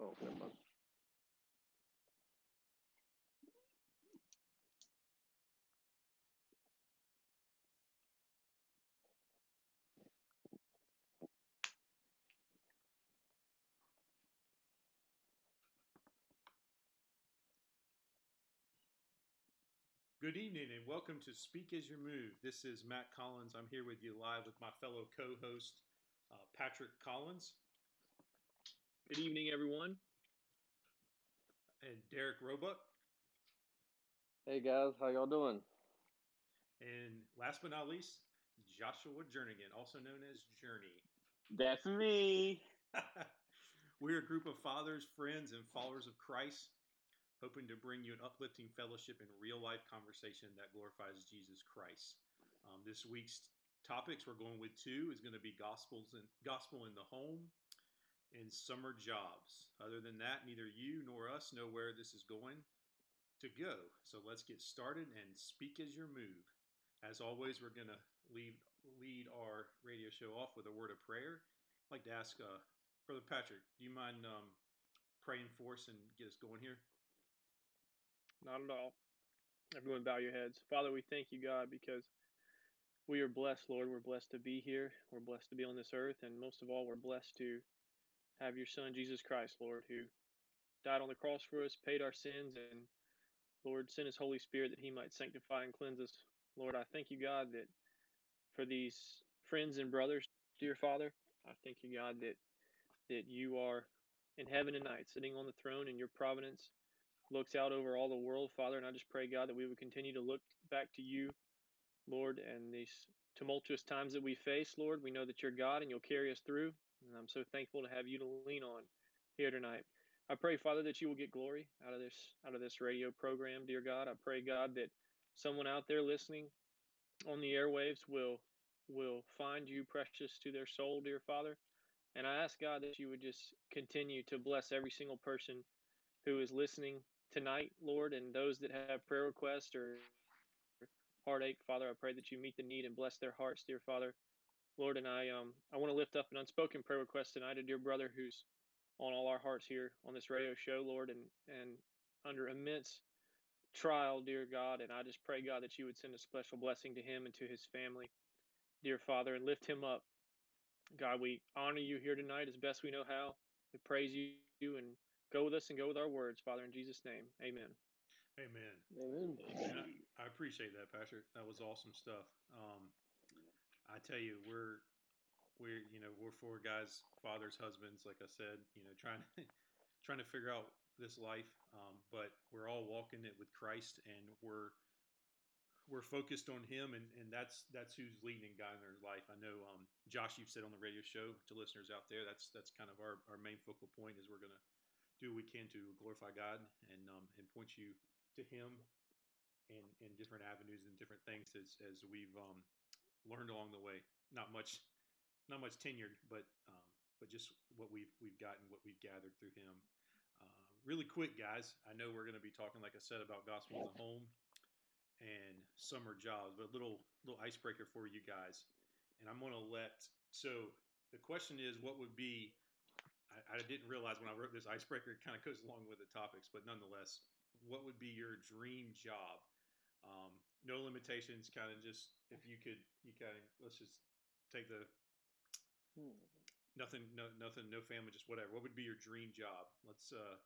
Oh, never mind. Good evening and welcome to Speak As You Move. This is Matt Collins. I'm here with you live with my fellow co host, uh, Patrick Collins Good evening, everyone. and Derek Roebuck. Hey guys, how y'all doing? And last but not least, Joshua Jernigan, also known as Journey. That's me. We're a group of fathers, friends, and followers of Christ, hoping to bring you an uplifting fellowship and real life conversation that glorifies Jesus Christ. Um, this week's topics we're going with two is going to be gospels and gospel in the home and summer jobs. Other than that, neither you nor us know where this is going to go. So let's get started and speak as your move. As always, we're going to lead lead our radio show off with a word of prayer. I'd like to ask uh, Brother Patrick, do you mind um, praying for us and get us going here? Not at all. Everyone, bow your heads. Father, we thank you, God, because we are blessed, Lord. We're blessed to be here. We're blessed to be on this earth. And most of all, we're blessed to have your Son, Jesus Christ, Lord, who died on the cross for us, paid our sins, and Lord, sent his Holy Spirit that he might sanctify and cleanse us. Lord, I thank you, God, that for these friends and brothers, dear Father, I thank you, God, that that you are in heaven tonight, sitting on the throne, and your providence looks out over all the world, Father. And I just pray, God, that we would continue to look back to you, Lord, and these tumultuous times that we face, Lord. We know that you're God and you'll carry us through. And I'm so thankful to have you to lean on here tonight. I pray, Father, that you will get glory out of this out of this radio program, dear God. I pray, God, that someone out there listening on the airwaves will will find you precious to their soul, dear Father. And I ask God that you would just continue to bless every single person who is listening tonight, Lord, and those that have prayer requests or heartache, Father. I pray that you meet the need and bless their hearts, dear Father. Lord, and I um I want to lift up an unspoken prayer request tonight, a dear brother who's on all our hearts here on this radio show, Lord, and and under immense trial, dear God, and I just pray, God, that you would send a special blessing to him and to his family, dear Father, and lift him up. God, we honor you here tonight as best we know how. We praise you and go with us and go with our words, Father, in Jesus' name. Amen. Amen. Amen. And I, I appreciate that, Patrick. That was awesome stuff. Um, I tell you, we're we're you know we're four guys, fathers, husbands, like I said, you know, trying to trying to figure out this life, um, but we're all walking it with Christ, and we're we're focused on Him, and, and that's that's who's leading and guiding their life. I know, um, Josh, you've said on the radio show to listeners out there, that's that's kind of our, our main focal point is we're gonna do what we can to glorify God and um, and point you to Him, in in different avenues and different things as as we've um, learned along the way. Not much, not much tenured, but um, but just what we've we've gotten, what we've gathered through Him. Uh, really quick, guys. I know we're going to be talking, like I said, about gospel in the home and summer jobs, but a little little icebreaker for you guys. And I'm going to let. So the question is, what would be? I, I didn't realize when I wrote this icebreaker, it kind of goes along with the topics, but nonetheless, what would be your dream job? Um, no limitations, kind of just if you could, you kind of let's just take the Hmm. nothing, no nothing, no family, just whatever. What would be your dream job? Let's, uh,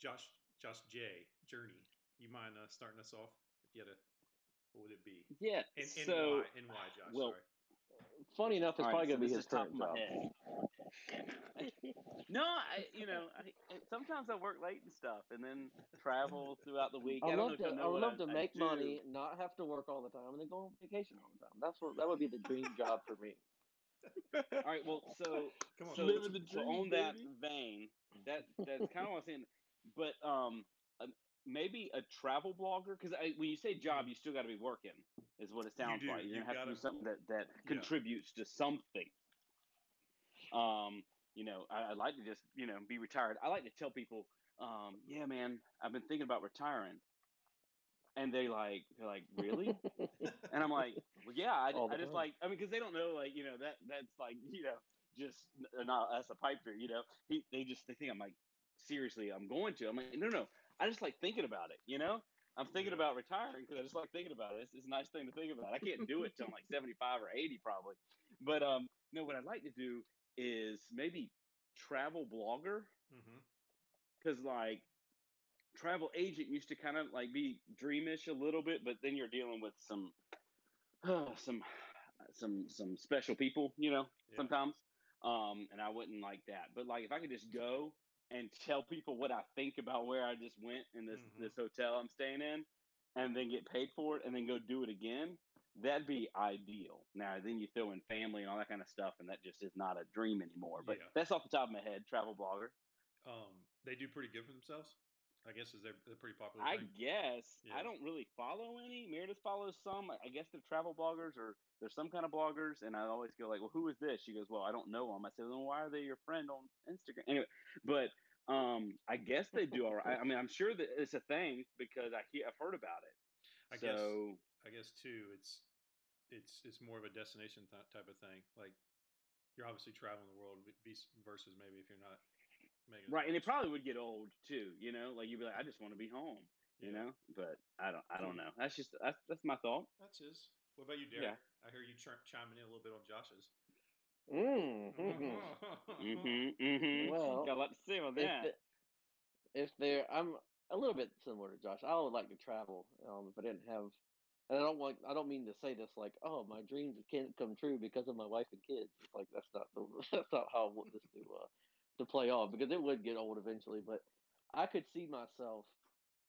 Josh, Josh J. Journey. You mind uh, starting us off? If you had a, what would it be? Yeah. And, and so, why? And why, Josh? well, Sorry. Funny enough, it's all probably right, gonna so be his is top of my job. Head. no, I, you know, I, sometimes I work late and stuff, and then travel throughout the week. I, I don't love to. if I would love to I, make I money, not have to work all the time, and then go on vacation all the time. That's what that would be the dream job for me. All right. Well, so Come on, so, living the so on that baby. vein, that that's kind of what I'm saying. But um, uh, maybe a travel blogger because when you say job, you still got to be working, is what it sounds do. like. You're You've gonna to do something that that Yeah. contributes to something. Um, you know, I, I'd like to just you know be retired. I like to tell people, um, yeah, man, I've been thinking about retiring. And they like they're like really, and I'm like, well, yeah, I, I just time. like I mean because they don't know like you know that that's like you know just uh, not as a pipe dream. You know, he they just they think I'm like seriously, I'm going to. I'm like, no, no, I just like thinking about it. You know, I'm thinking about retiring because I just like thinking about it. It's, it's a nice thing to think about. I can't do it till I'm like 75 or 80 probably, but um, no, what I'd like to do is maybe travel blogger because like travel agent used to kind of like be dreamish a little bit, but then you're dealing with some some some some special people, you know, Yeah. sometimes. Um, and I wouldn't like that. But like if I could just go and tell people what I think about where I just went in this Mhm. this hotel I'm staying in, and then get paid for it, and then go do it again, that'd be ideal. Now then you throw in family and all that kind of stuff, and that just is not a dream anymore. But Yeah. that's off the top of my head. Travel blogger. Um, they do pretty good for themselves. I guess is they're, they're pretty popular. I thing. guess Yeah. I don't really follow any. Meredith follows some. I guess they're travel bloggers or there's some kind of bloggers, and I always go like, "Well, who is this?" She goes, "Well, I don't know them." I said, "Then why are they your friend on Instagram?" Anyway, but um, I guess they do all right. I mean, I'm sure that it's a thing because I hear, I've heard about it. I guess so I guess too. It's it's it's more of a destination th- type of thing. Like you're obviously traveling the world versus maybe if you're not making right, and it probably would get old too. You know, like you'd be like, "I just want to be home." You Yeah. know, but I don't. I don't know. That's just that's that's my thought. That's his. What about you, Derek? Yeah. I hear you ch- chiming in a little bit on Josh's. Mm, mhm. Mm-hmm. Mm-hmm. Well, got a lot to say about if, that. the- if there, I'm a little bit similar to Josh. I would like to travel, um, if I didn't have, and I don't want, I don't mean to say this like, oh, my dreams can't come true because of my wife and kids. It's like that's not the, that's not how I want this to uh, to play off because it would get old eventually. But I could see myself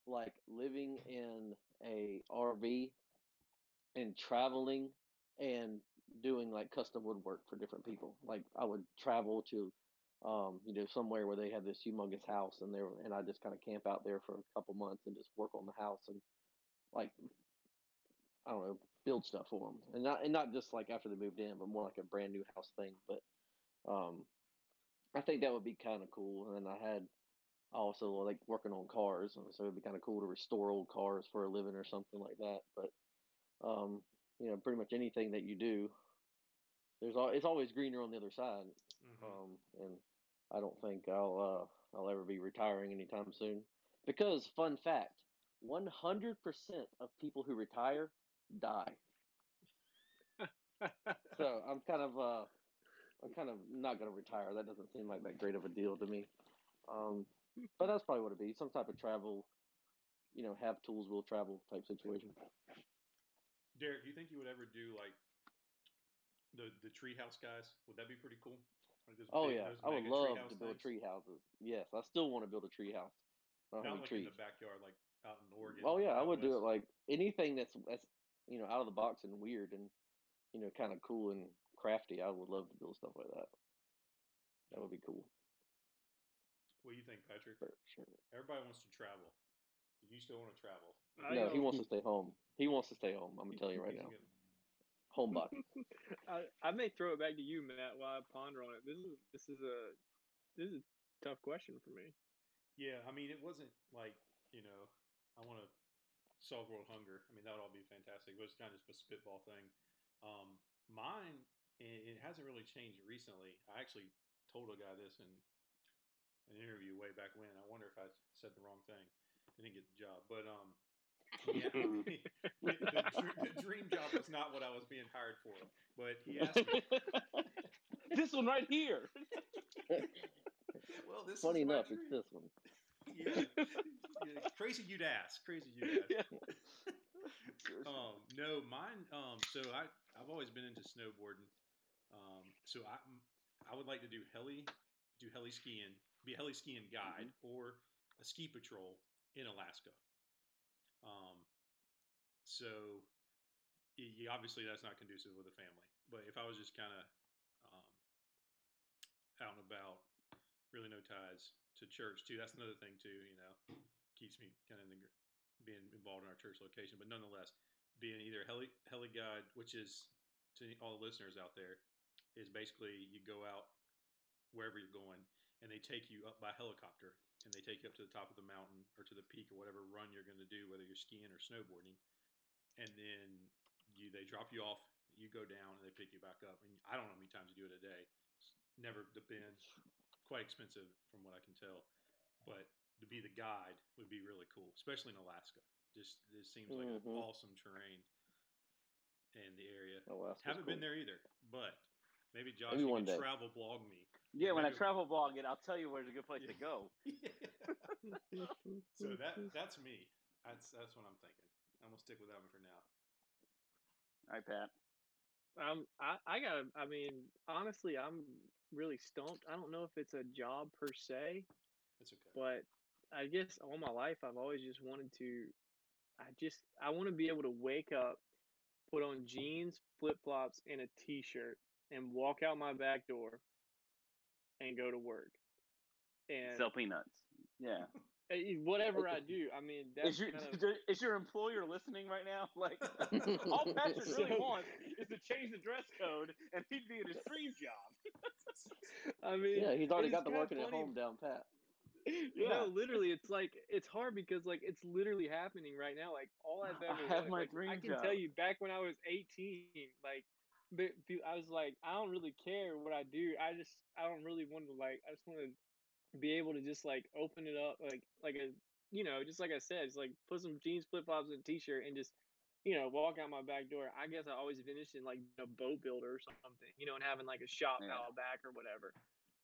like living in a RV and traveling and doing like custom woodwork for different people. Like I would travel to um, you know, somewhere where they have this humongous house and there and I just kind of camp out there for a couple months and just work on the house and like I don't know, build stuff for them. And not and not just like after they moved in, but more like a brand new house thing, but um I think that would be kind of cool. And then I had also like working on cars, and so it'd be kind of cool to restore old cars for a living or something like that. But um, you know, pretty much anything that you do, there's al- it's always greener on the other side. Mhm. Um, and I don't think I'll uh, I'll ever be retiring anytime soon. Because fun fact, 100% of people who retire die. So I'm kind of uh, I'm kind of not gonna retire. That doesn't seem like that great of a deal to me. Um, but that's probably what it'd be. Some type of travel, you know, have tools will travel type situation. Derek, do you think you would ever do like the the treehouse guys? Would that be pretty cool? Like Oh big- yeah, I would love to build tree houses. Yes, I still want to build a tree house. Not like in the backyard, like out in Oregon. Oh yeah, I would do it like anything that's that's you know out of the box and weird and you know kind of cool and crafty. I would love to build stuff like that. That would be cool What do you think, Patrick? for sure. Everybody wants to travel. Do you still want to travel? I no, he wants to stay home. He wants to stay home. I'm gonna tell you right now. gonna- Homebody. I, I may throw it back to you, Matt, while I ponder on it. This is this is a this is a tough question for me. Yeah, I mean, it wasn't like you know, I want to solve world hunger. I mean, that would all be fantastic. It was kind of just a spitball thing. Um, mine, it, it hasn't really changed recently. I actually told a guy this in an interview way back when. I wonder if I said the wrong thing. I didn't get the job, but um, yeah, the, the, the dream job was not what I was being hired for. But he asked me, this one right here. "Well, this Funny is enough, it's this one. Yeah. Yeah, crazy you'd ask. Crazy you'd ask. Seriously. Um, no, mine. Um, so I I've always been into snowboarding. Um, so I I would like to do heli, do heli skiing, be a heli skiing guide or a ski patrol in Alaska. Um, so y- y- obviously that's not conducive with a family. But if I was just kind of um, out and about, really no ties to church too. That's another thing too. You know, keeps me kind of in the, being involved in our church location. But nonetheless, being either heli heli guide, which is to all the listeners out there, is basically you go out wherever you're going, and they take you up by helicopter, and they take you up to the top of the mountain or to the peak or whatever run you're going to do, whether you're skiing or snowboarding, and then you they drop you off, you go down, and they pick you back up. And I don't know how many times you do it a day, never been quite expensive from what I can tell, but to be the guide would be really cool, especially in Alaska. Just it seems like Mhm. awesome terrain in the area. Alaska's Haven't been there either, but maybe Josh, Maybe you one can day. travel blog me. Yeah, when I travel blog it, I'll tell you where's a good place to go. so that that's me. That's that's what I'm thinking. I'm gonna stick with that one for now. All right, Pat. Um, I, I gotta. I mean, honestly, I'm really stumped. I don't know if it's a job per se, It's okay. but I guess all my life I've always just wanted to. I just I want to be able to wake up, put on jeans, flip flops, and a t-shirt, and walk out my back door, and go to work. And Sell peanuts. Yeah. uh, whatever I do, I mean that's Is your kind of is your employer listening right now? Like all Patrick really wants is to change the dress code, and he'd be in his dream job. I mean Yeah, he's already it's got the kinda working at home down pat. No, literally, it's like it's hard because like it's literally happening right now. Like all I've ever I ever have wanted- my like, dream I can job. tell you back when I was 18, like I was like I don't really care what I do. I just I don't really want to like I just want to be able to just like open it up like like a you know just like I said, it's like put some jeans, flip flops, and a t-shirt, and just you know walk out my back door. I guess I always finished in like a boat builder or something, you know, and having like a shop Yeah. out back or whatever.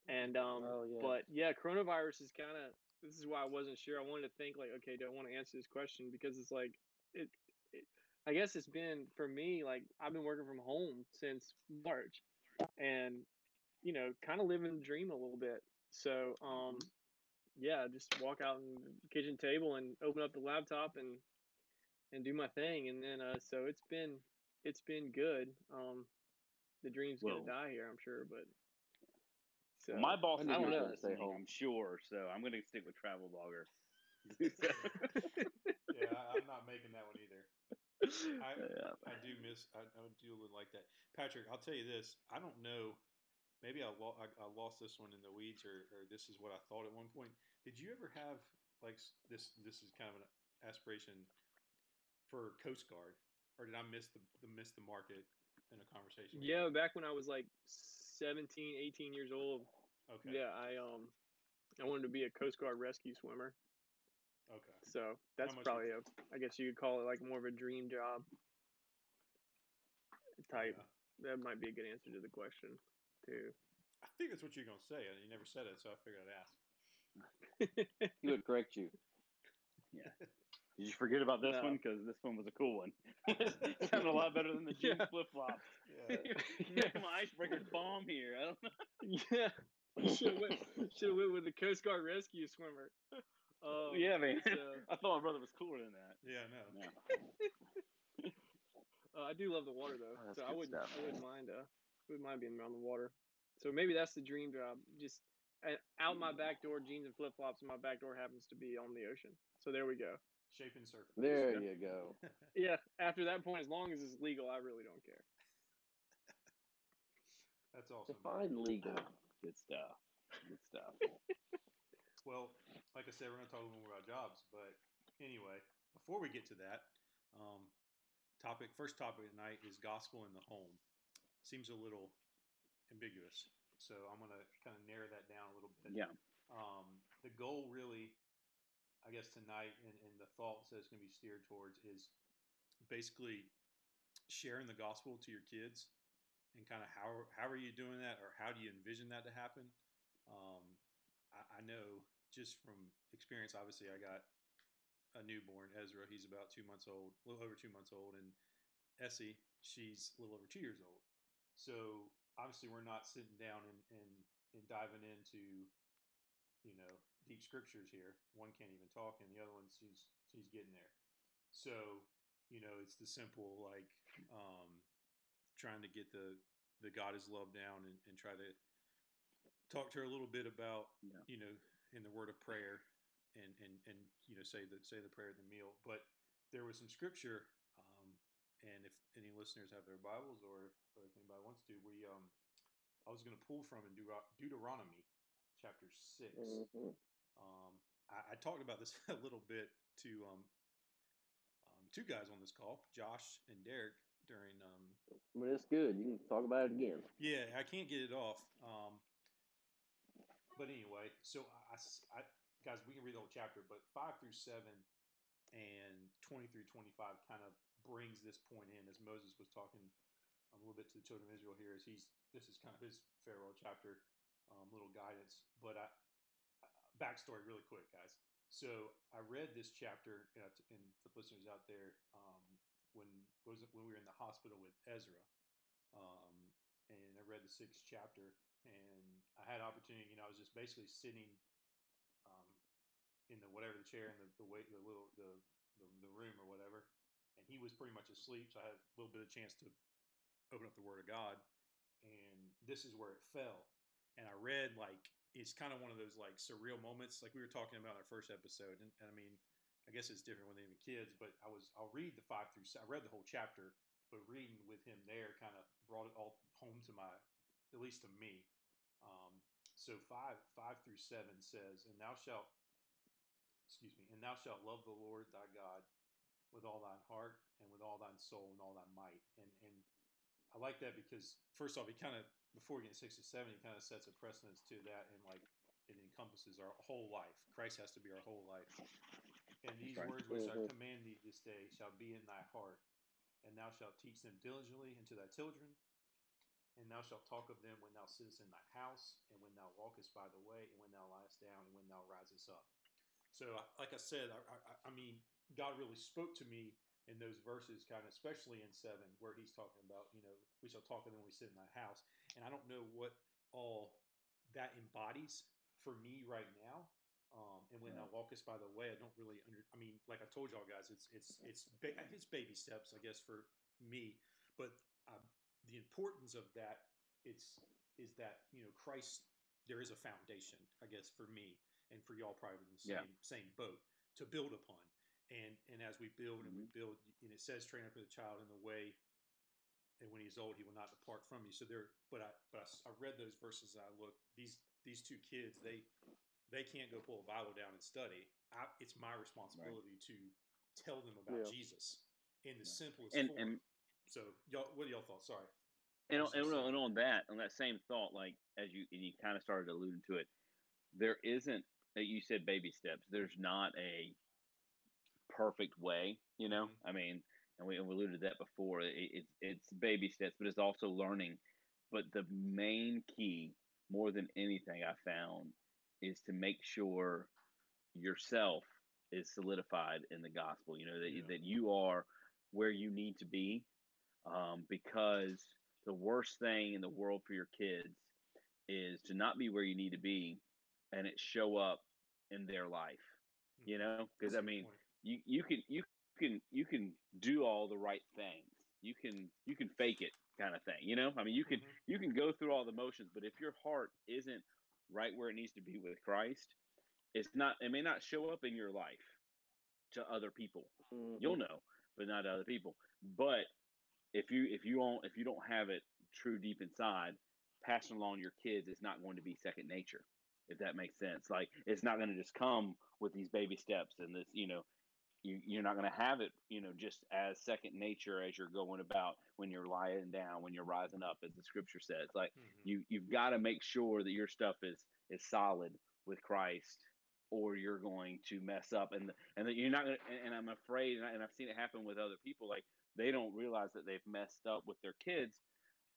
And um, Oh, yeah. but yeah, coronavirus is kind of. This is why I wasn't sure. I wanted to think like, okay, do I want to answer this question because it's like it, it. I guess it's been for me like I've been working from home since March, and you know, kind of living the dream a little bit. So um, yeah, just walk out in the kitchen table and open up the laptop and and do my thing, and then uh, so it's been it's been good. Um, the dream's Well- gonna die here, I'm sure, but. So, My boss is I don't not know. Stay home. I'm sure. So I'm going to stick with travel blogger. Yeah, I, I'm not making that one either. I, Yeah. I do miss. I, I do like that, Patrick. I'll tell you this. I don't know. Maybe I, lo- I, I lost this one in the weeds, or, or this is what I thought at one point. Did you ever have like this? This is kind of an aspiration for Coast Guard, or did I miss the, the miss the market in a conversation? Yeah, you? back when I was like 17, 18 years old. Okay. Yeah, I um I wanted to be a Coast Guard rescue swimmer. Okay. So that's probably a I guess you could call it like more of a dream job type. Yeah. That might be a good answer to the question too. I think that's what you're gonna say, and you never said it, so I figured I'd ask. He would correct you. Yeah. Did you forget about this No. one? Because this one was a cool one. Sounded a lot better than the jeans Yeah. flip flops. Yeah. My icebreaker's bomb here. I don't know. yeah. Should have went, should've went with the Coast Guard rescue swimmer. Um, yeah, man. it's, uh, I thought my brother was cooler than that. Yeah, no. Yeah. Uh, I do love the water though, Oh, so I wouldn't stuff. I wouldn't mind uh wouldn't mind being around the water. So maybe that's the dream job. Just uh, out my back door, jeans and flip flops, and my back door happens to be on the ocean. So there we go. Shape and surf. There Yeah. you go. Yeah. After that point, as long as it's legal, I really don't care. That's awesome. Define legal. Good stuff. Good stuff. Well, like I said, we're going to talk a little more about jobs. But anyway, before we get to that, um, topic first topic tonight is gospel in the home. Seems a little ambiguous, so I'm going to kind of narrow that down a little bit. Yeah. Um, the goal, really, I guess tonight, and, and the thoughts that it's going to be steered towards is basically sharing the gospel to your kids, and kind of how how are you doing that, or how do you envision that to happen? Um, I, I know just from experience, obviously, I got a newborn, Ezra. He's about two months old, a little over two months old, and Essie, she's a little over two years old. So obviously, we're not sitting down and, and, and diving into, you know, deep scriptures here. One can't even talk, and the other one, she's she's getting there. So, you know, it's the simple like um, trying to get the the God is love down and, and try to talk to her a little bit about Yeah. you know in the word of prayer and and and you know say the say the prayer at the meal but there was some scripture and if any listeners have their bibles or if, or if anybody wants to we um i was going to pull from in Deut- deuteronomy chapter 6 Mhm. um, I, I talked about this a little bit to um, um, two guys on this call josh and derek during um, But it's good. You can talk about it again. yeah, I can't get it off. Um, but anyway, so I, I, guys, we can read the whole chapter, but five through seven and twenty through twenty-five kind of brings this point in as Moses was talking a little bit to the children of Israel here. As he's this is kind of his farewell chapter, um, little guidance. But I, backstory really quick, guys. So I read this chapter, and for the listeners out there, um, when was when we were in the hospital with Ezra, um, and I read the sixth chapter, and I had opportunity. You know, I was just basically sitting um, in the whatever the chair in the the, way, the little the, the the room or whatever, and he was pretty much asleep. So I had a little bit of chance to open up the Word of God, and this is where it fell. And I read like it's kind of one of those like surreal moments, like we were talking about in our first episode. And, and I mean, I guess it's different when they have kids, but I was I'll read the five through. I read the whole chapter, but reading with him there kind of brought it all home to my, at least to me. Um, so five five through seven says, "And thou shalt, excuse me, and thou shalt love the Lord thy God with all thine heart and with all thine soul and all thy might." And and I like that because first off, he kind of before we get to six to seven, he kind of sets a precedence to that, and like it encompasses our whole life. Christ has to be our whole life. And these right. words which mm-hmm. I command thee this day shall be in thy heart, and thou shalt teach them diligently unto thy children, and thou shalt talk of them when thou sittest in thy house, and when thou walkest by the way, and when thou liest down, and when thou risest up. So, like I said, I, I, I mean, God really spoke to me in those verses, kind of, especially in seven, where he's talking about, you know, we shall talk of them when we sit in thy house. And I don't know what all that embodies for me right now. Um, and when yeah. I walk us by the way, I don't really under. I mean, like I told y'all guys, it's it's it's it's baby steps, I guess, for me. But uh, the importance of that it's is that you know Christ. There is a foundation, I guess, for me and for y'all, probably in the same yeah. same boat to build upon and and as we build and we mm-hmm. build, and it says, train up the child in the way, and when he's old, he will not depart from you. So there, but I but I, I read those verses. I looked these these two kids they they can't go pull a Bible down and study. I, it's my responsibility right. to tell them about yeah. Jesus in the right. simplest and, form. And, so, y'all, what are y'all thoughts? Sorry. And on, and, and on that, on that same thought, like as you and you kind of started alluding to it, there isn't. That you said baby steps. There's not a perfect way. You know, mm-hmm. I mean, and we, we alluded to that before. It, it's it's baby steps, but it's also learning. But the main key, more than anything, I found, is to make sure yourself is solidified in the gospel. You know that yeah. that you are where you need to be, um, because the worst thing in the world for your kids is to not be where you need to be, and it show up in their life. You mm-hmm. know, because I mean, you you can you can you can do all the right things. You can you can fake it kind of thing. You know, I mean, you can mm-hmm. you can go through all the motions, but if your heart isn't right where it needs to be with Christ, it's not. It may not show up in your life to other people. Mm-hmm. You'll know, but not to other people. But if you if you don't if you don't have it true deep inside, passing along your kids is not going to be second nature. If that makes sense, like it's not going to just come with these baby steps and this, you know, you, you're not going to have it, you know, just as second nature as you're going about when you're lying down, when you're rising up, as the scripture says. Like mm-hmm. you, you've got to make sure that your stuff is is solid with Christ, or you're going to mess up, and and that you're not. Gonna, and, and I'm afraid, and, I, and I've seen it happen with other people. Like they don't realize that they've messed up with their kids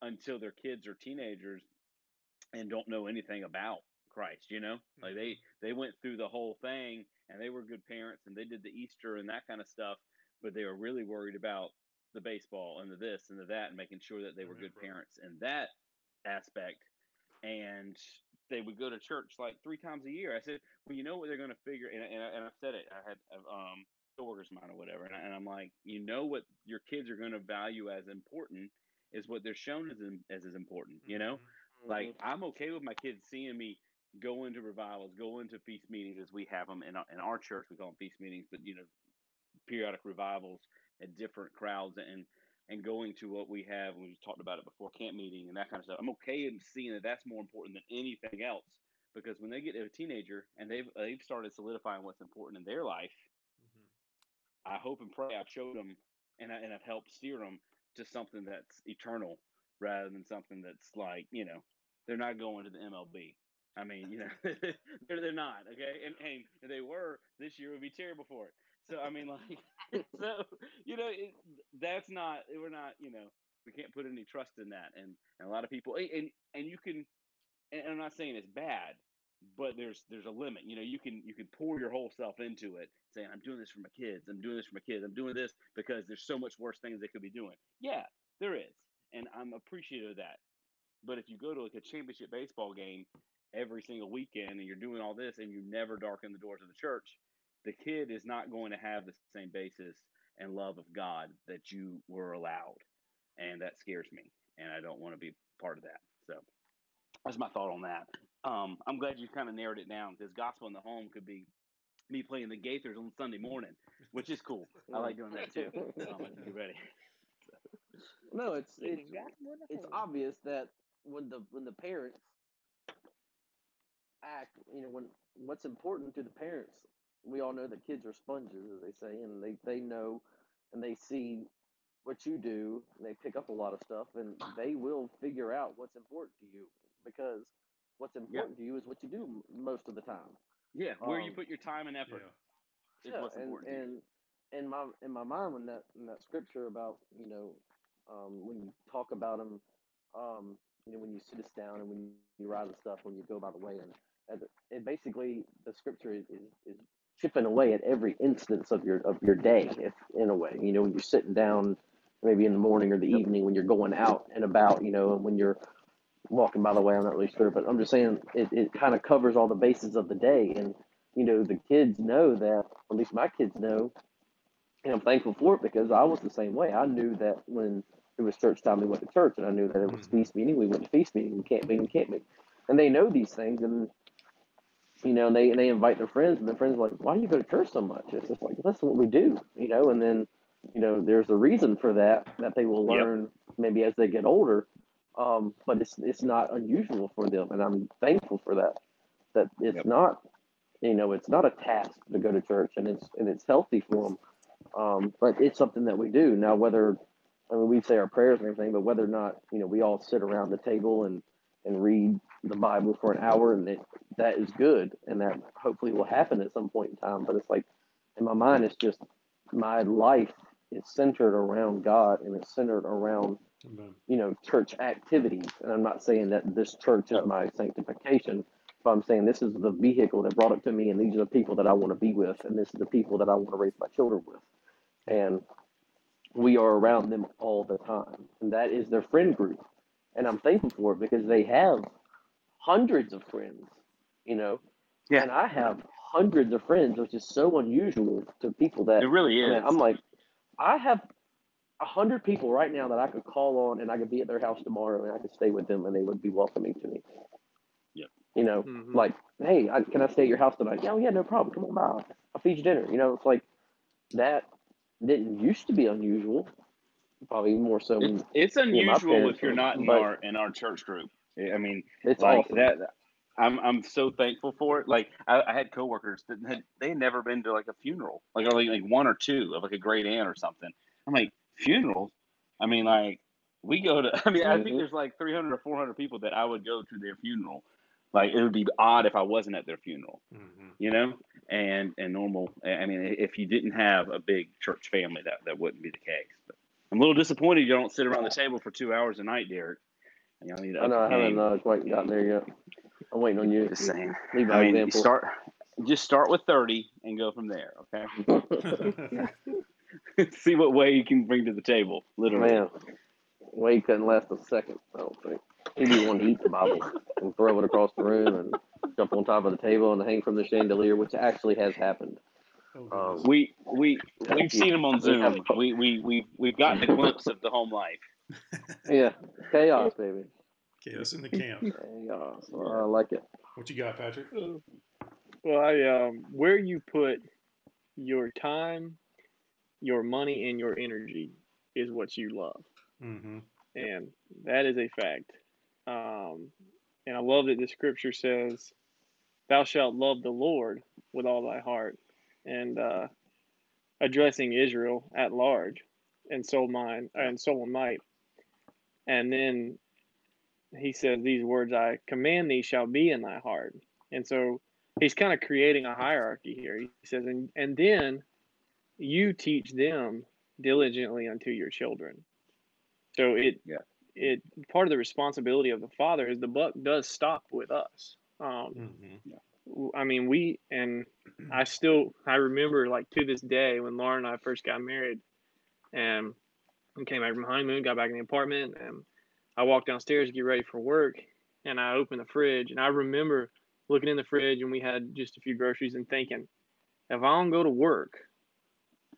until their kids are teenagers and don't know anything about Christ. You know, mm-hmm. like they they went through the whole thing and they were good parents and they did the Easter and that kind of stuff, but they were really worried about the baseball and the this and the that and making sure that they were good parents in that aspect. And they would go to church like three times a year. I said, well, you know what they're going to figure, and, and, and I've said it. I had um, coworkers mine or whatever, and, I, and I'm like, you know what your kids are going to value as important is what they're shown as as is important. You know, mm-hmm. like I'm okay with my kids seeing me go into revivals, go into feast meetings as we have them in our, in our church. We call them feast meetings, but you know, periodic revivals at different crowds and and going to what we have. We talked about it before camp meeting and that kind of stuff. I'm okay in seeing that that's more important than anything else because when they get to a teenager and they've they've started solidifying what's important in their life, mm-hmm. I hope and pray I've showed them and I, and I've helped steer them to something that's eternal rather than something that's like you know they're not going to the MLB I mean, you know, they're they're not okay, and and if they were this year would be terrible for it. So I mean, like, so you know, it, that's not we're not you know we can't put any trust in that, and, and a lot of people and and you can, and I'm not saying it's bad, but there's there's a limit. You know, you can you can pour your whole self into it, saying I'm doing this for my kids, I'm doing this for my kids, I'm doing this because there's so much worse things they could be doing. Yeah, there is, and I'm appreciative of that. But if you go to like a championship baseball game every single weekend and you're doing all this and you never darken the doors of the church, the kid is not going to have the same basis and love of God that you were allowed. And that scares me. And I don't want to be part of that. So that's my thought on that. Um, I'm glad you kind of narrowed it down because gospel in the home could be me playing the Gaithers on Sunday morning, which is cool. I like doing that too. Um, you ready? No, it's it's it's obvious that when the when the parents act, you know, when what's important to the parents, we all know that kids are sponges, as they say, and they they know and they see what you do, and they pick up a lot of stuff, and they will figure out what's important to you because what's important to you is what you do most of the time. Yeah, where you Um, put your time and effort is yeah, what's and important. and in my in my mind when that in that scripture about you know um, when you talk about them, um, you know when you sit us down and when you ride and stuff when you go by the way and it basically the scripture is, is, is chipping away at every instance of your of your day if in a way you know when you're sitting down maybe in the morning or the evening when you're going out and about you know and when you're walking by the way i'm not really sure but i'm just saying it, it kind of covers all the bases of the day and you know the kids know that at least my kids know and I'm thankful for it because I was the same way. I knew that when it was church time, we went to church, and I knew that it was Mhm. feast meeting, we went to feast meeting. We can't meet, we can't meet, and they know these things, and you know, and they and they invite their friends, and their friends are like, "Why do you go to church so much?" It's just like that's what we do, you know. And then, you know, there's a reason for that that they will Yep. learn maybe as they get older, um, but it's it's not unusual for them, and I'm thankful for that. That it's Yep. not, you know, it's not a task to go to church, and it's and it's healthy for them um, but it's something that we do now. Whether I mean we say our prayers and everything, but whether or not you know we all sit around the table and and read the Bible for an hour, and it, that is good, and that hopefully will happen at some point in time. But it's like in my mind, it's just my life is centered around God, and it's centered around Amen. you know church activities. And I'm not saying that this church is my sanctification. But I'm saying this is the vehicle that brought it to me, and these are the people that I want to be with, and this is the people that I want to raise my children with and we are around them all the time. And that is their friend group. And I'm thankful for it because they have hundreds of friends, you know. Yeah. And I have hundreds of friends, which is so unusual to people that It really I is. mean, I'm like, I have a hundred people right now that I could call on and I could be at their house tomorrow and I could stay with them and they would be welcoming to me. Yeah. You know, Mhm. like, hey, I, can I stay at your house tonight? Yeah, oh, yeah, no problem. Come on by. I'll feed you dinner. You know, it's like that didn't used to be unusual. Probably more so It's, it's me and my unusual parents if you're not in but our in our church group. I mean, it's like awesome. that. I'm I'm so thankful for it. Like I, I had coworkers that had they had never been to like a funeral, like or like, like one or two of like a great aunt or something. I'm like funerals. I mean, like we go to. I mean, I think hmm there's like 300 or 400 people that I would go to their funeral. Like it would be odd if I wasn't at their funeral, hmm you know. And and normal. I mean, if you didn't have a big church family, that that wouldn't be the case. But I'm a little disappointed you don't sit around the table for two hours a night, Derek. Y'all need to I know I haven't uh, quite gotten there yet. I'm waiting on you. Just saying. Lead by I mean, example. start just start with 30 and go from there. Okay. See what way you can bring to the table. Literally. Man, Wade couldn't last a second. I don't think he'd be one to eat the Bible and throw it across the room and jump on top of the table and hang from the chandelier, which actually has happened. oh, Um. We we we've seen him on Zoom. We we we we've gotten a glimpse of the home life. yeah, chaos, baby. Chaos in the camp. Chaos. Well, I like it. What you got, Patrick? Well, I um, where you put your time, your money, and your energy is what you love, Mm-hmm. and that is a fact. Um, and I love that the scripture says, "Thou shalt love the Lord with all thy heart," and uh, addressing Israel at large, and soul mind and soul and might. And then he says, These words I command thee shall be in thy heart. And so he's kind of creating a hierarchy here. He says, And, and then you teach them diligently unto your children. So it, Yeah. it part of the responsibility of the father is the buck does stop with us. Um, hmm w- I mean, we and I still I remember like to this day when Lauren and I first got married, and we came back from honeymoon, got back in the apartment, and I walked downstairs to get ready for work, and I opened the fridge, and I remember looking in the fridge, and we had just a few groceries, and thinking, if I don't go to work,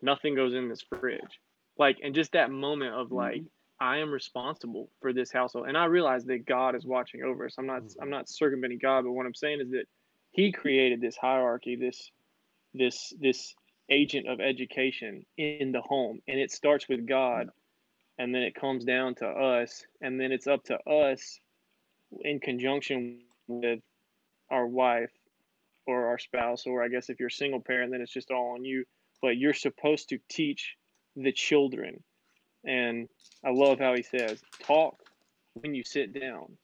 nothing goes in this fridge, like, and just that moment of mm-hmm. like. I am responsible for this household, and I realize that God is watching over us. I'm not. Mm-hmm. I'm not circumventing God, but what I'm saying is that He created this hierarchy, this this this agent of education in the home and it starts with god and then it comes down to us and then it's up to us in conjunction with our wife or our spouse or i guess if you're a single parent then it's just all on you but you're supposed to teach the children and i love how he says talk when you sit down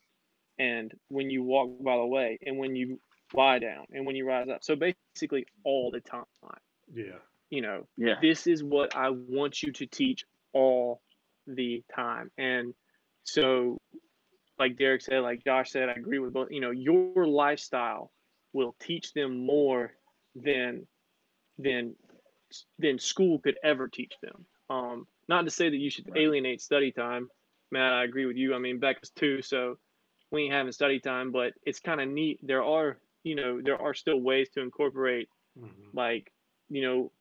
and when you walk by the way and when you lie down and when you rise up so basically all the time Yeah. you know Yeah. this is what I want you to teach all the time. And so, like Derek said, like Josh said, I agree with both. You know, your lifestyle will teach them more than than than school could ever teach them. Um, not to say that you should Right. alienate study time. Matt, I agree with you. I mean, Becca's two, so we ain't having study time, but it's kind of neat. There are, you know, there are still ways to incorporate hmm like you know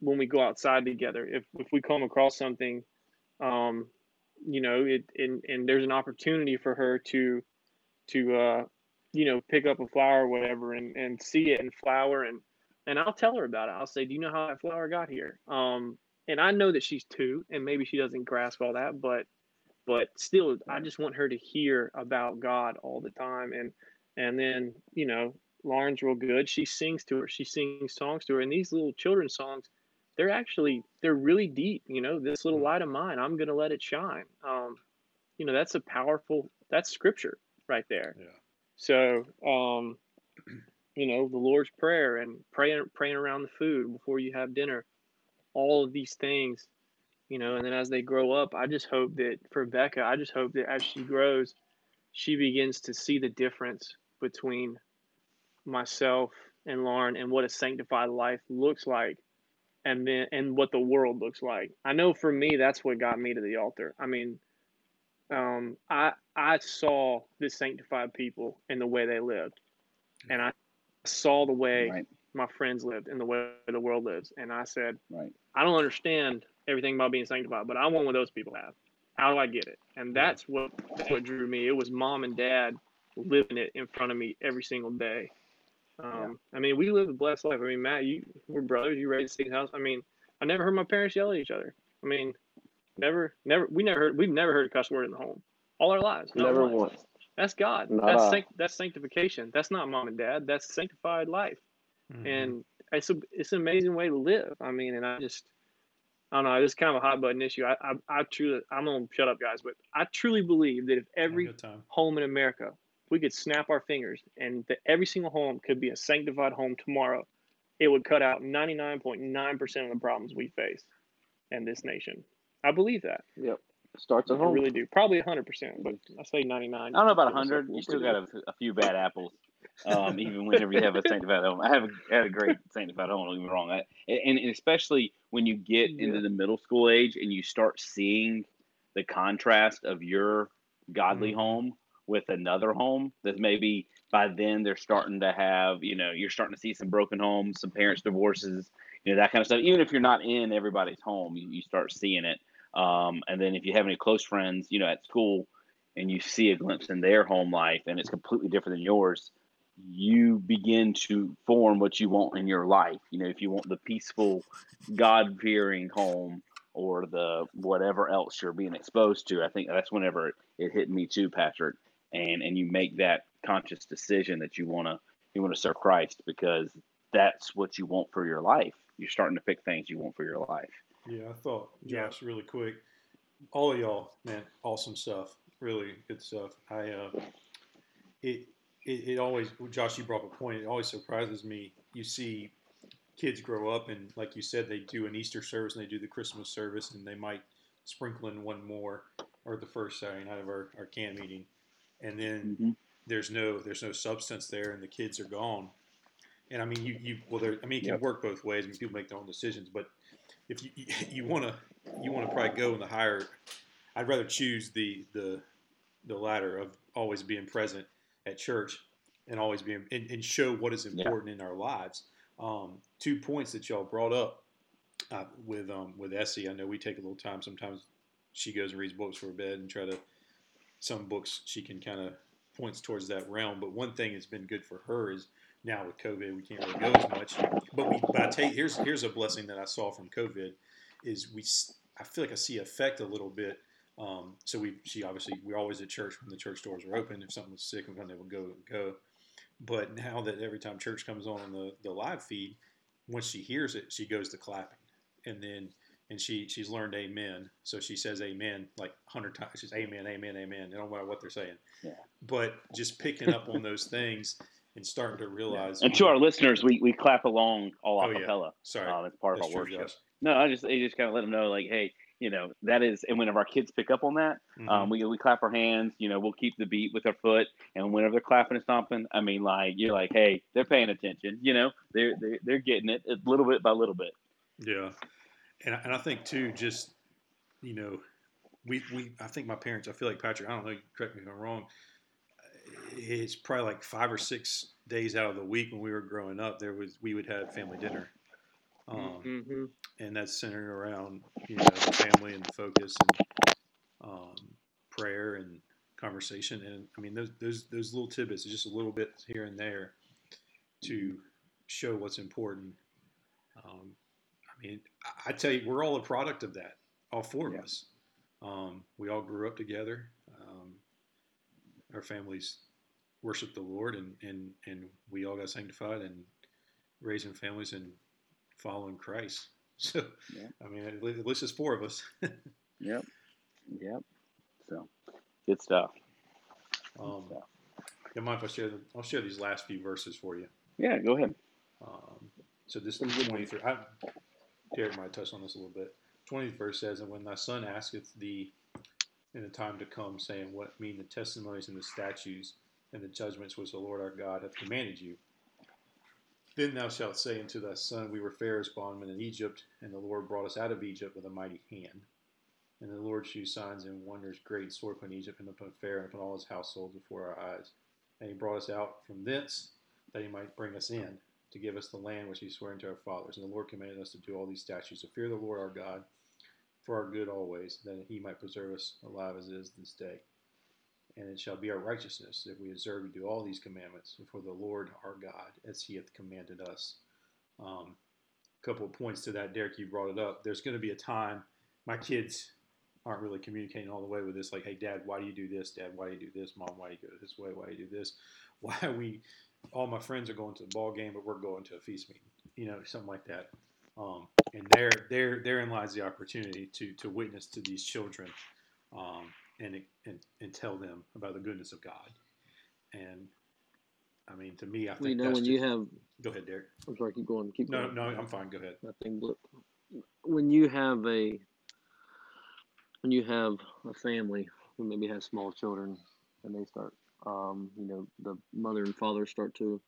when we go outside together if if we come across something um you know it and and there's an opportunity for her to to uh you know pick up a flower or whatever and and see it and flower and and I'll tell her about it I'll say do you know how that flower got here um and I know that she's two and maybe she doesn't grasp all that but but still I just want her to hear about God all the time and and then you know Lauren's real good. She sings to her. She sings songs to her. And these little children's songs, they're actually they're really deep. You know, this little light of mine, I'm gonna let it shine. Um, you know, that's a powerful that's scripture right there. Yeah. So, um, you know, the Lord's prayer and praying praying around the food before you have dinner, all of these things, you know, and then as they grow up, I just hope that for Becca, I just hope that as she grows, she begins to see the difference between myself and Lauren and what a sanctified life looks like and then and what the world looks like. I know for me that's what got me to the altar. I mean, um, I I saw the sanctified people and the way they lived. And I saw the way Right. my friends lived and the way the world lives. And I said, Right. I don't understand everything about being sanctified, but I want what those people have. How do I get it? And that's what that's what drew me. It was mom and dad living it in front of me every single day. Um, I mean, we live a blessed life. I mean, Matt, you we're brothers. You raised a six house. I mean, I never heard my parents yell at each other. I mean, never, never. We never heard. We've never heard a cuss word in the home all our lives. not Never once. once. That's God. Not that's sanct- that's sanctification. That's not mom and dad. That's sanctified life Mhm. and it's a it's an amazing way to live. I mean, and I just I don't know. It's kind of a hot button issue. I I, I truly I'm gonna shut up, guys, but I truly believe that if every time. home in America we could snap our fingers and that every single home could be a sanctified home tomorrow, it would cut out 99.9 percent of the problems we face in this nation. I believe that. Yep. Starts at I home. really do. Probably 100 percent, but I say 99. I don't know about Give hundred. You still got a, a few bad apples, um, even whenever you have a sanctified home. I have a, I had a great sanctified home. Don't get me wrong. I, and, and especially when you get into the middle school age and you start seeing the contrast of your godly Mhm. home with another home that maybe by then they're starting to have you know you're starting to see some broken homes some parents divorces you know that kind of stuff. Even if you're not in everybody's home you, you start seeing it. Um, and then if you have any close friends you know at school and you see a glimpse in their home life and it's completely different than yours you begin to form what you want in your life. You know if you want the peaceful god fearing home or the whatever else you're being exposed to i think that's whenever it, it hit me too patrick and and you make that conscious decision that you want to you want to serve christ because that's what you want for your life you're starting to pick things you want for your life Yeah, I thought Yeah. Josh really quick. All of y'all, man, awesome stuff. really good stuff. I uh, it, it it always Josh, you brought up a point. It always surprises me. You see kids grow up and like you said, they do an Easter service and they do the Christmas service and they might sprinkle in one more or the first Saturday night of our, our camp meeting, and then hmm there's no there's no substance there and the kids are gone. And I mean, you, you well, there. I mean, it can Yep. work both ways. I mean, people make their own decisions, but if you you want to you want to probably go in the higher, I'd rather choose the the the latter of always being present at church and always being and, and show what is Yeah. important in our lives. Um, two points that y'all brought up uh, with um, with Essie. I know we take a little time. Sometimes she goes and reads books for bed and try to some books she can kind of points towards that realm. But one thing that's been good for her is now with COVID we can't really go as much. But we but I here's here's a blessing that I saw from COVID is we I feel like I see effect a little bit. Um, so we she obviously we're always at church when the church doors are open. If something was sick, we're gonna go go. But now that every time church comes on on the, the live feed, once she hears it, she goes to clapping, and then and she she's learned amen. So she says amen like hundred times. She's amen, amen, amen. It don't matter what they're saying. Yeah. But just picking up on those things and starting to realize. And to our listeners, we, we clap along all Oh, a yeah. cappella. sorry, Um, it's part of our true, worship. Josh. No, I just I just kind of let them know, like, hey, you know, that is, and whenever our kids pick up on that, Mhm. um, we we clap our hands. You know, we'll keep the beat with our foot, and whenever they're clapping and stomping, I mean, like, you're like, hey, they're paying attention. You know, they're they're, they're getting it a little bit by little bit. Yeah, and I- and I think too, just you know, we we I think my parents. I feel like Patrick. I don't know. Correct me if I'm wrong. It's probably like five or six days out of the week when we were growing up. There was we would have family dinner, um, hmm and that's centered around you know the family and the focus and um, prayer and conversation. And I mean those those those little tidbits, just a little bit here and there, to show what's important. Um, I I, tell you, we're all a product of that. All four Yeah. of us. Um, we all grew up together. Um, our families worship the Lord, and, and and we all got sanctified and raising families and following Christ. So, Yeah. I mean, at least it's four of us. Yep, yep. So, good stuff. Um, So- you mind if I share? The, I'll share these last few verses for you. Yeah, go ahead. Um, so this is 23. I, Derek might touch on this a little bit. 20th verse says, And when thy son asketh thee in the time to come, saying, What mean the testimonies and the statutes and the judgments which the Lord our God hath commanded you? Then thou shalt say unto thy son, We were Pharaoh's bondmen in Egypt, and the Lord brought us out of Egypt with a mighty hand. And the Lord shewed signs and wonders great sore upon Egypt and upon Pharaoh and upon all his household before our eyes. And he brought us out from thence, that he might bring us in to give us the land which he swore unto our fathers. And the Lord commanded us to do all these statutes, to fear the Lord our God for our good always, that he might preserve us alive as it is this day. And it shall be our righteousness if we observe to do all these commandments before the Lord our God, as he hath commanded us. Um, a couple of points to that, Derek, you brought it up. There's going to be a time, my kids aren't really communicating all the way with this, like, hey, Dad, why do you do this? Dad, why do you do this? Mom, why do you go this way? Why do you do this? Why are we all my friends are going to the ball game, but we're going to a feast meeting, you know, something like that. Um, and there, there, therein lies the opportunity to to witness to these children, um, and, and and tell them about the goodness of God. And I mean, to me, I think you know, that's when just, you have, go ahead, Derek. I'm sorry, keep going, keep No, going. no, I'm fine. Go ahead. Nothing but when you have a when you have a family who maybe has small children and they start um, you know the mother and father start to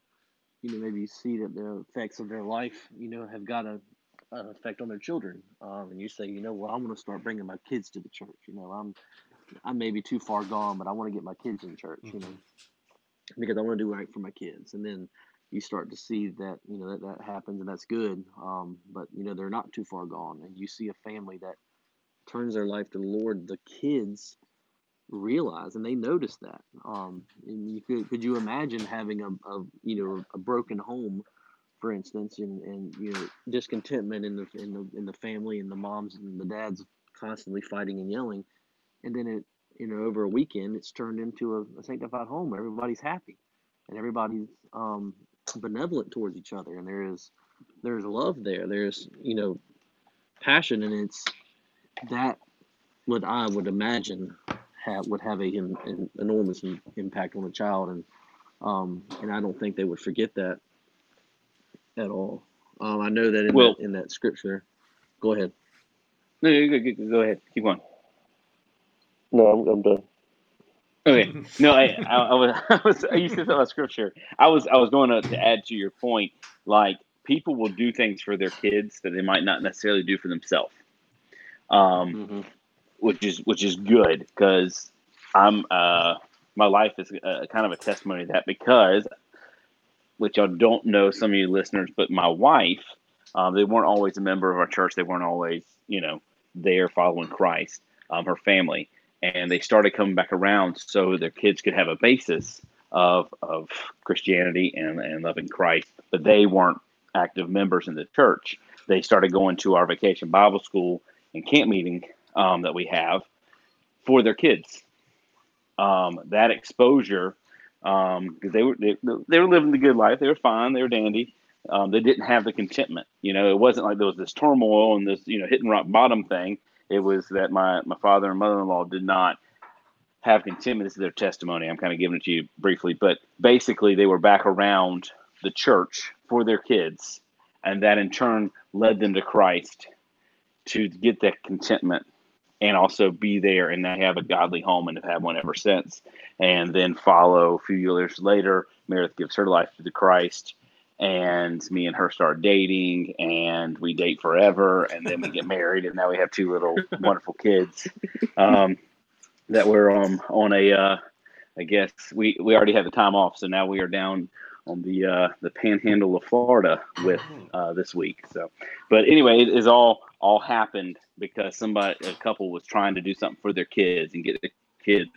you know maybe see that the effects of their life you know have got a an effect on their children. Um, and you say you know well I'm going to start bringing my kids to the church you know I'm I may be too far gone but I want to get my kids in church you know because I want to do right for my kids. And then you start to see that you know that, that happens and that's good. Um, but you know they're not too far gone. And you see a family that turns their life to the lord the kids realize and they notice that um, and you could, could you imagine having a, a you know a broken home for instance and, and you know discontentment in the in the in the family and the moms and the dads constantly fighting and yelling and then it you know over a weekend it's turned into a, a sanctified home. Where everybody's happy and everybody's um, benevolent towards each other and there is there's love there. There's you know passion and it's that what i would imagine have would have a an, an enormous im- impact on a child, and um, and I don't think they would forget that at all. Um, I know that in Well- that, in that scripture. Go ahead. No, you go, go, go ahead. Keep going. No, I'm, I'm done. Okay. No, I, I, I was, I was, I used to tell a scripture. I was, I was going to, to add to your point. Like people will do things for their kids that they might not necessarily do for themselves. Um, hmm which is which is good because I'm uh my life is a, kind of a testimony to that because which I don't know some of you listeners, but my wife, um, they weren't always a member of our church. They weren't always you know there following Christ. Um, her family and they started coming back around so their kids could have a basis of of Christianity and and loving Christ, but they weren't active members in the church. They started going to our vacation Bible school and camp meeting um, that we have for their kids. Um, that exposure, because they were they, they were living the good life, they were fine, they were dandy. Um, they didn't have the contentment. You know, it wasn't like there was this turmoil and this you know hitting rock bottom thing. It was that my my father and mother in law did not have contentment. This is their testimony. I'm kind of giving it to you briefly, but basically they were back around the church for their kids, and that in turn led them to Christ to get that contentment and also be there and they have a godly home and have had one ever since. And then follow a few years later, Meredith gives her life to Christ and me and her start dating and we date forever and then we get married and now we have two little wonderful kids um, that we're um, on a uh, I guess we, we already had the time off so now we are down on the uh, the panhandle of Florida with uh, this week so but anyway it is all all happened because somebody a couple was trying to do something for their kids and get the kids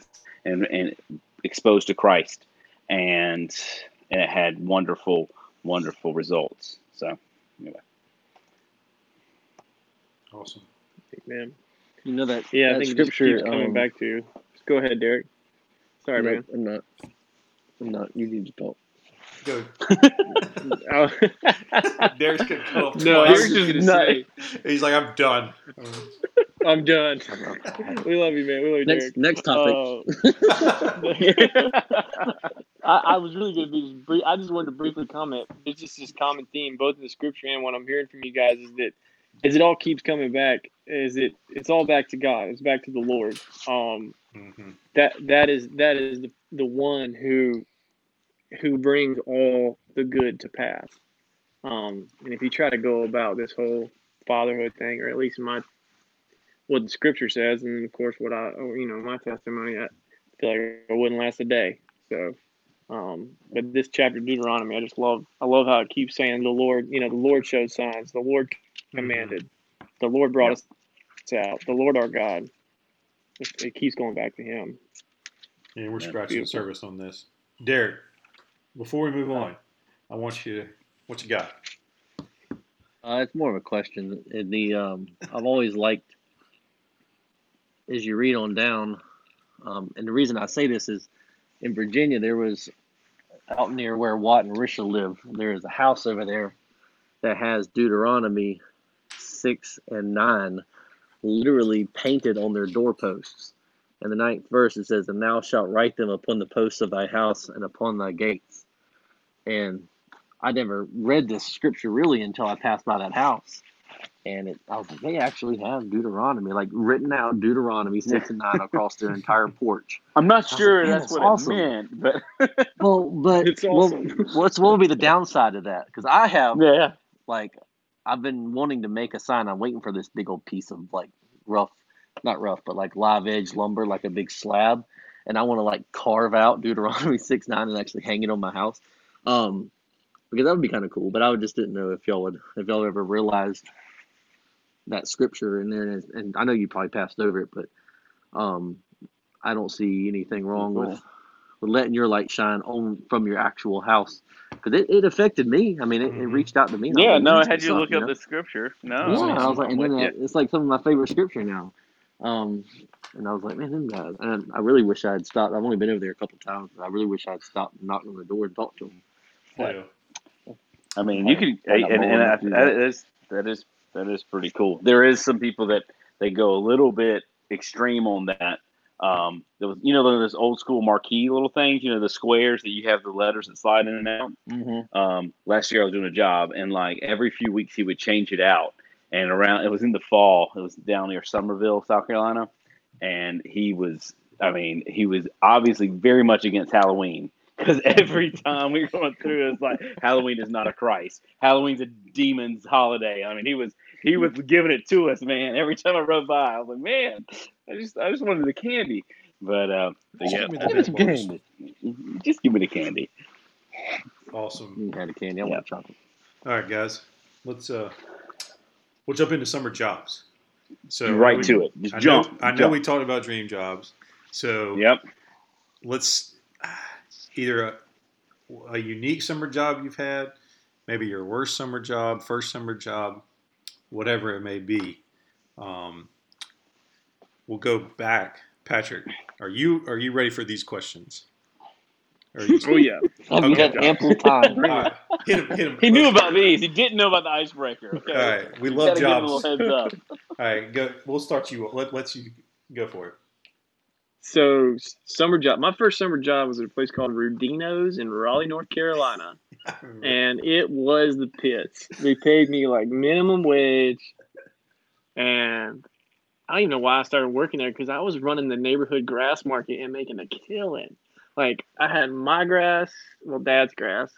and and exposed to Christ and and it had wonderful wonderful results so anyway Awesome. Man. You know that. Yeah, I think it just scripture. keeps coming um, back to. You. Go ahead, Derek. Sorry, no, man. I'm not. I'm not. You need to talk. Go. Oh. Derek's gonna come up no, I twice. was just gonna say, He's like, I'm done. I'm done. We love you, man. We love you, Next, Derek. next topic. Uh, I, I was really going to be just brief. I just wanted to briefly comment. It's just this common theme, both in the scripture and what I'm hearing from you guys, is that as it all keeps coming back, is it it's all back to God. It's back to the Lord. Um, Mhm. that that is that is the, the one who who brings all the good to pass. Um, and if you try to go about this whole fatherhood thing, or at least my what the scripture says, and of course what I you know my testimony, I feel like it wouldn't last a day. So, um, but this chapter Deuteronomy, I just love. I love how it keeps saying the Lord. You know, the Lord showed signs. The Lord commanded. The Lord brought us out. The Lord our God. It, it keeps going back to Him. And we're scratching the surface on this. Derek, before we move on, I want you to, what you got? Uh, it's more of a question. In the um, I've always liked, as you read on down, um, and the reason I say this is, in Virginia there was, out near where Watt and Risha live, there is a house over there, that has Deuteronomy six and nine, literally painted on their doorposts. In the ninth verse it says, "And thou shalt write them upon the posts of thy house and upon thy gates." And I never read this scripture really until I passed by that house. And it, I was like, they actually have Deuteronomy, like written out Deuteronomy 6 and 9 across their entire porch. I'm not sure like, that's that's what awesome. it meant but Well, but It's well, what's what would be the downside of that? Because I have, yeah like, I've been wanting to make a sign. I'm waiting for this big old piece of, like, rough, not rough, but like live edge lumber, like a big slab. And I want to, like, carve out Deuteronomy 6 9 and actually hang it on my house. Um, because that would be kind of cool. But I just didn't know if y'all would, if y'all ever realized that scripture in there. And, and I know you probably passed over it, but um, I don't see anything wrong with, Cool. with letting your light shine on from your actual house. Because it, it affected me. I mean, it, it Mhm. reached out to me. and I was yeah no i had you look something," up know? the scripture no Yeah. I was like, and then with uh, it's like some of my favorite scripture now. Um, and I was like, man, them guys. And I really wish I had stopped. I've only been over there a couple times, but I really wish I had stopped and knocked on the door and talked to them. Yeah. I mean, you could, Why and, not and, I, to that is that is that is pretty cool. There is some people that they go a little bit extreme on that, Um, there was, you know, those old school marquee little things, you know, the squares that you have the letters that slide in and out. Mm-hmm. Um, last year I was doing a job, and like every few weeks he would change it out. And around, it was in the fall. It was down near Summerville, South Carolina, and he was, I mean, he was obviously very much against Halloween because every time we were going through, it's like Halloween is not a Christ. Halloween's a demon's holiday. I mean, he was he was giving it to us, man. Every time I rode by, I was like, man, I just I just wanted the candy. But uh, Just yeah, give me the best bars. just give me the candy. Awesome. You had a candy. I want chocolate. All right, guys. Let's uh, we'll jump into summer jobs. So right we- to it. Just I jump. Know, I know jump. we talked about dream jobs. So Yep. let's either a, a unique summer job you've had, maybe your worst summer job, first summer job, whatever it may be. Um, we'll go back. Patrick, are you are you ready for these questions? Are you, Oh yeah. I've oh, Okay. got ample time. all right, hit him, hit him. He knew about these. He didn't know about the icebreaker. Okay. All right, we You love gotta give a jobs. little heads up. All right, go. We'll start you. Let let you go for it. So summer job. My first summer job was at a place called Rudino's in Raleigh, North Carolina, and it was the pits. They paid me like minimum wage, and I don't even know why I started working there because I was running the neighborhood grass market and making a killing. Like I had my grass, well, Dad's grass,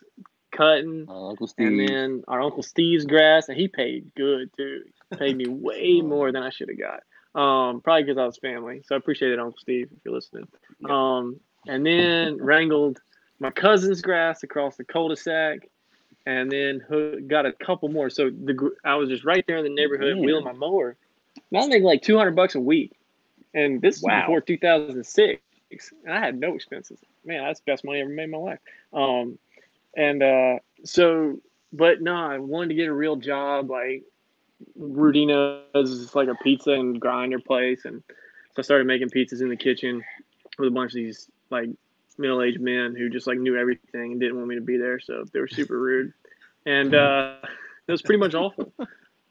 cutting, Uh, Uncle and then our Uncle Steve's grass, and he paid good too. He paid me way more than I should have got. Um, probably because I was family. So I appreciate it, Uncle Steve, if you're listening. Um, and then wrangled my cousin's grass across the cul-de-sac, and then got a couple more. So the I was just right there in the neighborhood wheeling my mower. And I was making like 200 bucks a week, and this Wow. was before 2006. And I had no expenses. Man, that's the best money I ever made in my life. Um, and uh, so, but no, I wanted to get a real job. Like Rudino's is like a pizza and grinder place, and so I started making pizzas in the kitchen with a bunch of these like middle-aged men who just like knew everything and didn't want me to be there, so they were super rude, and uh, it was pretty much awful.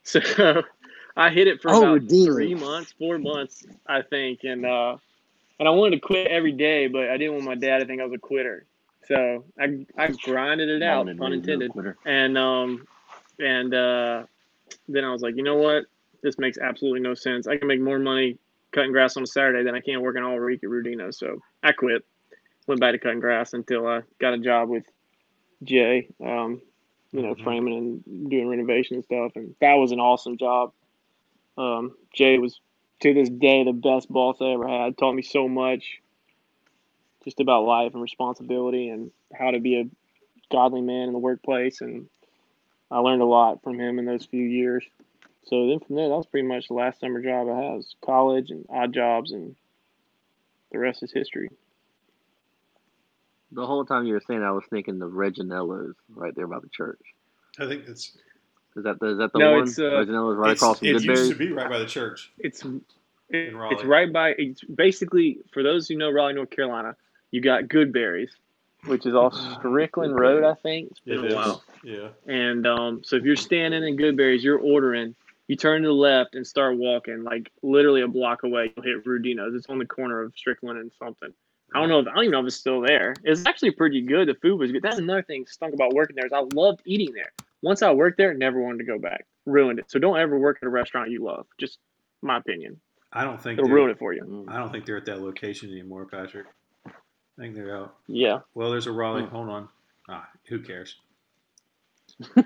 So I hit it for Oh, about Rudino's. three months, four months, I think, and uh, and I wanted to quit every day, but I didn't want my dad to think I was a quitter. So I I grinded it out, pun intended and um and uh then I was like, you know what? This makes absolutely no sense. I can make more money cutting grass on a Saturday than I can working all week at Rudino. So I quit. Went back to cutting grass until I got a job with Jay, um, you know, Mhm. framing and doing renovation and stuff. And that was an awesome job. Um, Jay was to this day the best boss I ever had. Taught me so much just about life and responsibility and how to be a godly man in the workplace and I learned a lot from him in those few years. So then from there, that was pretty much the last summer job I had. Was college and odd jobs, and the rest is history. The whole time you were saying, I was thinking the Reginello's right there by the church. I think it's Is that the, is that the No, one? it's, uh, Reginello's right it's- across from it used to be right by the church. It's it, it's right by. It's basically for those who know Raleigh, North Carolina. You got Goodberry's, which is off Strickland Road, I think. It's been It a is. while. Yeah. And um, so if you're standing in Goodberry's, you're ordering. You turn to the left and start walking, like literally a block away. You'll hit Rudino's. It's on the corner of Strickland and something. I don't know if I don't even know if it's still there. It's actually pretty good. The food was good. That's another thing stunk about working there is I loved eating there. Once I worked there, never wanted to go back. Ruined it. So don't ever work at a restaurant you love. Just my opinion. I don't think It'll they're- ruin it for you. Mm. I don't think they're at that location anymore, Patrick. I think they're out. Yeah. Well, there's a Raleigh. Hmm. Hold on. Ah, who cares?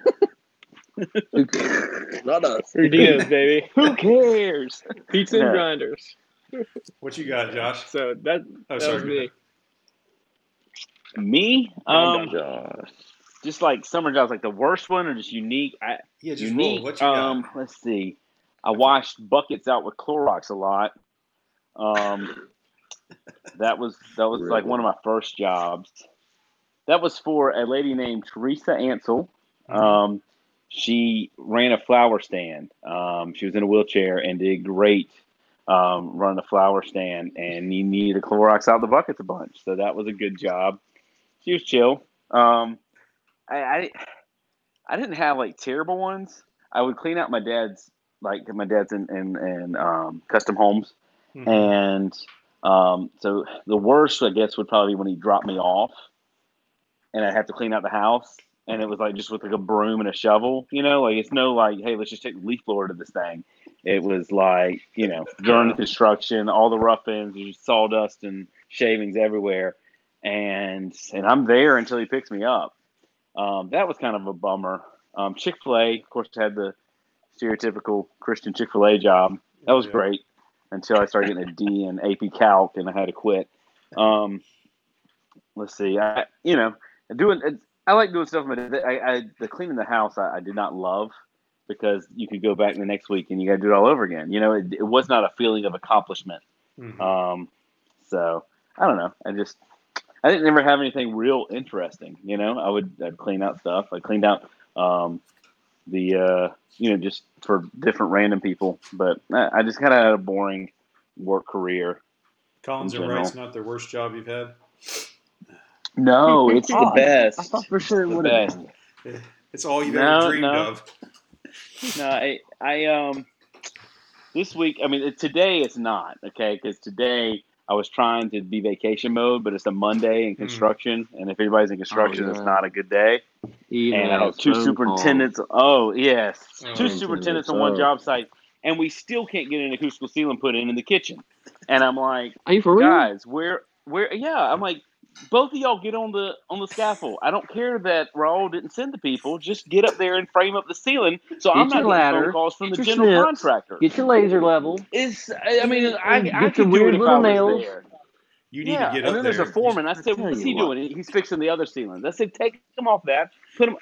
Not us. Rudino's, baby. Who cares? Pizza and grinders. What you got, Josh? So that, Oh, that sorry. was me. Me, um, Josh. Just like summer jobs, like the worst one or just unique. I, Yeah, just unique. roll. What you um, got? let's see. I washed buckets out with Clorox a lot. Um, that was that was like one of my first jobs. That was for a lady named Teresa Ansel. Mhm. Um, she ran a flower stand. Um, she was in a wheelchair and did great um, running a flower stand. And you needed to Clorox out the buckets a bunch, so that was a good job. She was chill. Um, I, I I didn't have like terrible ones. I would clean out my dad's like my dad's in in, in um, custom homes, Mhm. and Um, so the worst, I guess, would probably be when he dropped me off, and I'd have to clean out the house, and it was like just with like a broom and a shovel. You know, like it's no like, hey, let's just take the leaf blower to this thing. It was like, you know, during the construction, all the rough ends, there's sawdust and shavings everywhere, and and I'm there until he picks me up. Um, that was kind of a bummer. Um, Chick Fil A, of course, had the stereotypical Christian Chick Fil A job. That was Yeah. great until I started getting a D in AP Calc and I had to quit. Um, let's see, I you know doing I like doing stuff, but I, I the cleaning the house I, I did not love because you could go back the next week and you got to do it all over again. You know, it, it was not a feeling of accomplishment. Mhm. Um, so I don't know. I just I didn't ever have anything real interesting. You know, I would I'd clean out stuff. I cleaned out um, the uh, you know just for different random people, but I, I just kind of had a boring work career. Collins in and Wright's general. not the worst job you've had. No, it's the best. I thought for sure it would have been. It's all you've No, ever dreamed no. of. no, I, I um, this week. I mean, today it's not okay because today I was trying to be vacation mode, but it's a Monday in construction, and if anybody's in construction, it's yeah. not a good day. Even and I have two phone superintendents. Oh yes, Oh. two superintendents on one job site, and we still can't get an acoustical ceiling put in in the kitchen. And I'm like. Are you for real? guys, where, where? Yeah, I'm like, both of y'all get on the on the scaffold. I don't care that Raul didn't send the people. Just get up there and frame up the ceiling. So I'm Get not your getting phone calls from get the general snips, contractor. Get your laser level. It's, I I mean, I, Get I your do weird it if little nails. there. You need yeah, to get and up And then there. there's a foreman. I I said, "What's he what. doing?" He's fixing the other ceilings. I said, "Take them off that. Put them."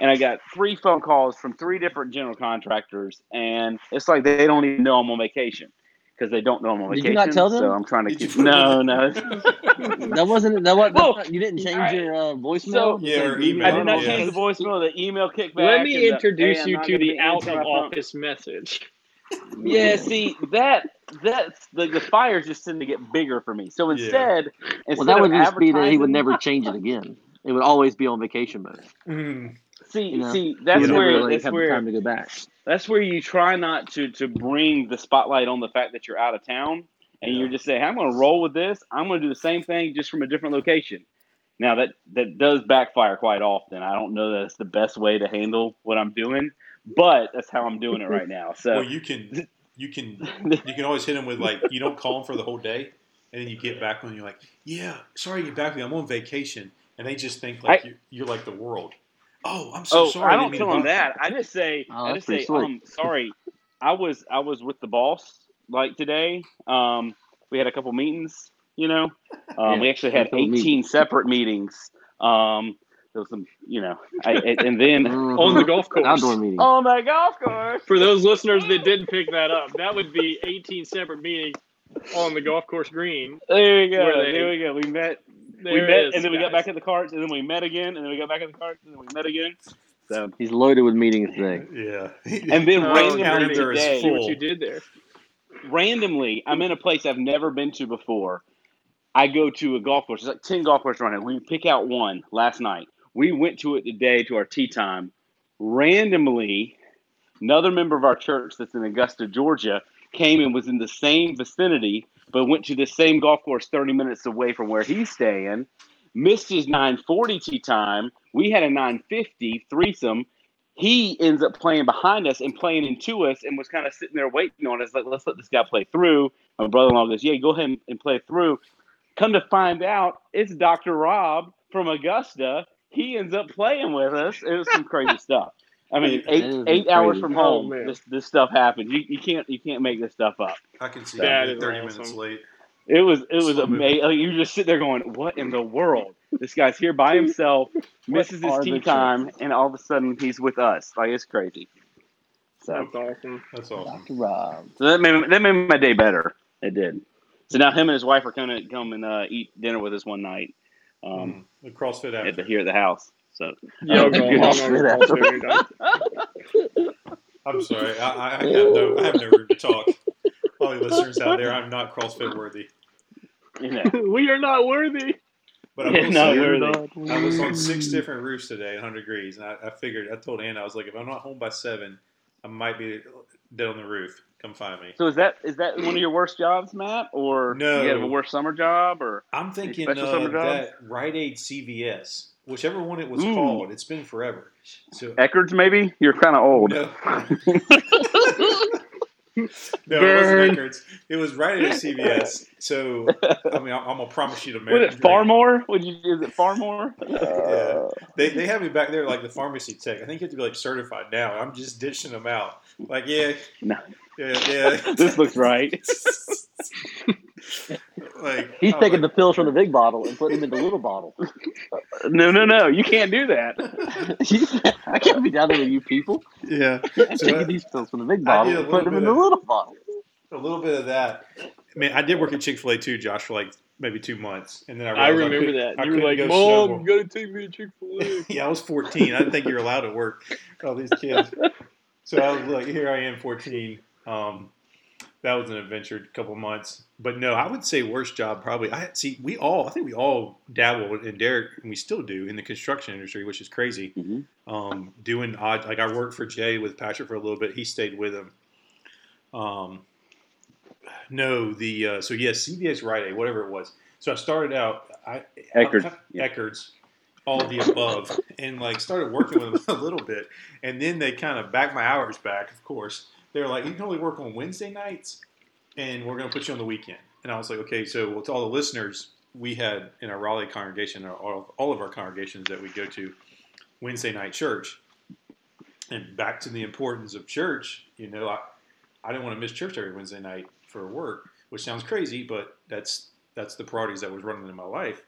And I got three phone calls from three different general contractors, and it's like they don't even know I'm on vacation because they don't know I'm on Did vacation. you not tell them? So I'm trying to Did keep. put No, them no. in- That wasn't that. What Well, you didn't change I- your uh, voicemail. so- Yeah, or email. I did not alone? Yeah. change the voicemail. The email kickback. Let me and the, introduce you to the out of office message. Yeah, see that that's the the fires just tend to get bigger for me. So Yeah. instead, instead Well, that would of just be that he would never change it again. It would always be on vacation mode. Mm. See You know, see that's would never where like, that's have where time to go back. that's where you try not to to bring the spotlight on the fact that you're out of town and Yeah. you're just saying i'm going to roll with this i'm going to do the same thing just from a different location now that that does backfire quite often i don't know that it's the best way to handle what i'm doing but that's how i'm doing it right now so Well, you can you can you can always hit them with like you don't call them for the whole day, and then you get back when you're like, yeah, sorry to get back to you. I'm on vacation, and they just think like I- you, you're like the world. Oh, I'm so oh sorry. i don't tell to them that i just say Oh, i that's just say slick. um sorry i was i was with the boss like today um we had a couple meetings you know um, Yeah, we actually had 18 meetings. separate meetings um there was some you know I, and then Mhm. On the golf course. outdoor meeting. on my golf course For those listeners that didn't pick that up, that would be 18 separate meetings on the golf course green. there we go they- there we go we met There we met is, and then we got back in the carts and then we met again and then we got back in the carts and then we met again so He's loaded with meetings today. Yeah. and then Oh, randomly calendar today what you did there. randomly, I'm in a place I've never been to before. I go to a golf course. There's like 10 golf courses around here. We pick out one last night. We went to it today to our tee time. Randomly, another member of our church that's in Augusta, Georgia, came and was in the same vicinity, but went to the same golf course 30 minutes away from where he's staying. Missed his 940 tee time. We had a 950 threesome he ends up playing behind us and playing into us and was kind of sitting there waiting on us like let's let this guy play through my brother-in-law goes yeah go ahead and play through come to find out it's dr rob from augusta he ends up playing with us it was some crazy stuff i mean eight eight hours crazy. from Oh, home man. this, this stuff happens you, you can't you can't make this stuff up I can see That you is 30 awesome. minutes late. it was it was Slow moving. amazing you just sit there going what in the world this guy's here by himself misses his tee the time and all of a sudden he's with us like it's crazy so That's awesome. That's awesome. Dr. Rob. So that made that made my day better. It did. So now him and his wife are gonna come and uh, eat dinner with us one night, um, Mm. The CrossFit at after. the, here at the house. So Yeah, uh, I'll that's go. good. I'll go Good golf there anytime. I'm sorry. I, I, I, have no, I have no room to talk. All the listeners out there, I'm not CrossFit worthy. you know, we are not worthy. But I Yeah, will no, say, we're- I was on six mm. different roofs today 100 degrees, and I, I figured, I told Anna, I was like, if I'm not home by seven, I might be dead on the roof. come find me. So is that is that one of your worst jobs, Matt, or No. you have a worst summer job, or I'm thinking special of summer job? that Rite Aid CVS, whichever one it was Ooh. called. It's been forever. So Eckerd's? Maybe you're kind of old. no, no, it wasn't Eckerd's. It was Rite Aid CVS. So I mean, I'm gonna promise you to Was marry. it Farmore? Would you? Is it Farmore? Yeah. They, they have me back there like the pharmacy tech. I think you have to be like certified now. I'm just dishing them out. Like yeah, No. yeah, yeah. this looks right. He's like I was taking like, the pills from the big bottle and putting them in the little bottle. No, no, no. You can't do that. I can't be down there with you people. yeah. I'm So taking I- these pills from the big bottle a and putting them little in the bit of- little bottle. a little bit of that. Man, I did work at Chick Fil A too, Josh, for like maybe two months, and then I I realized remember couldn't- that. I You were like, go "Mom, snowball." you gotta take me to Chick Fil A." yeah, I was 14. I didn't think you were allowed to work. All these kids. So I was like, here I am, 14. Um, that was an adventure, a couple months. But no, I would say worst job probably. I see. We all, I think we all dabble, and Derek, and we still do in the construction industry, which is crazy. Mhm. Um, doing odd, like I worked for Jay with Patrick for a little bit. He stayed with him. Um, no, the uh, so yes, CVS Rite Aid, whatever it was. So I started out, I yeah. Eckerd's, all the above, and like started working with them a little bit, and then they kind of backed my hours back. Of course, they were like, "You can only work on Wednesday nights, and we're going to put you on the weekend." And I was like, "Okay." So well, to all the listeners, we had in our Raleigh congregation, all, all of our congregations that we go to, Wednesday night church. And back to the importance of church, you know, I, I didn't want to miss church every Wednesday night for work, which sounds crazy, but that's that's the priorities that was running in my life.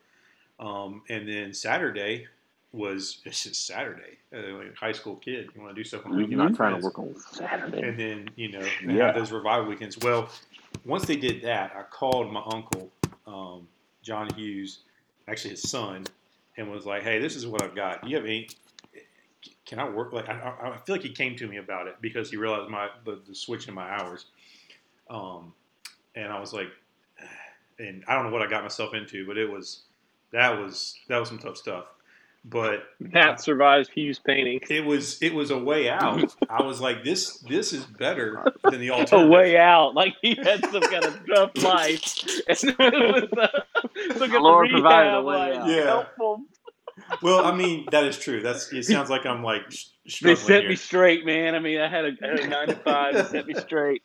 Um, and then Saturday was it's just Saturday. Uh, like a high school kid, you want to do stuff on the Mhm. Not with trying to work on Saturday. And then you know Yeah. have those revival weekends. Well, once they did that, I called my uncle, um, John Hughes, actually his son, and was like, "Hey, this is what I've got. Do you have any? Can I work? Like, I, I I feel like he came to me about it because he realized my the, the switch in my hours. Um, and I was like, and I don't know what I got myself into, but it was that was that was some tough stuff. But Matt survives Hughes painting. it was it was a way out. I was like, this this is better than the alternative. A way out, like he had some kind of tough life, and it was took The a Lord provided a way like, out. Yeah. helpful. Well, I mean that is true. That's it. Sounds like I'm like They struggling set here. me straight, man. I mean, I had a, I had a nine to five. They set me straight.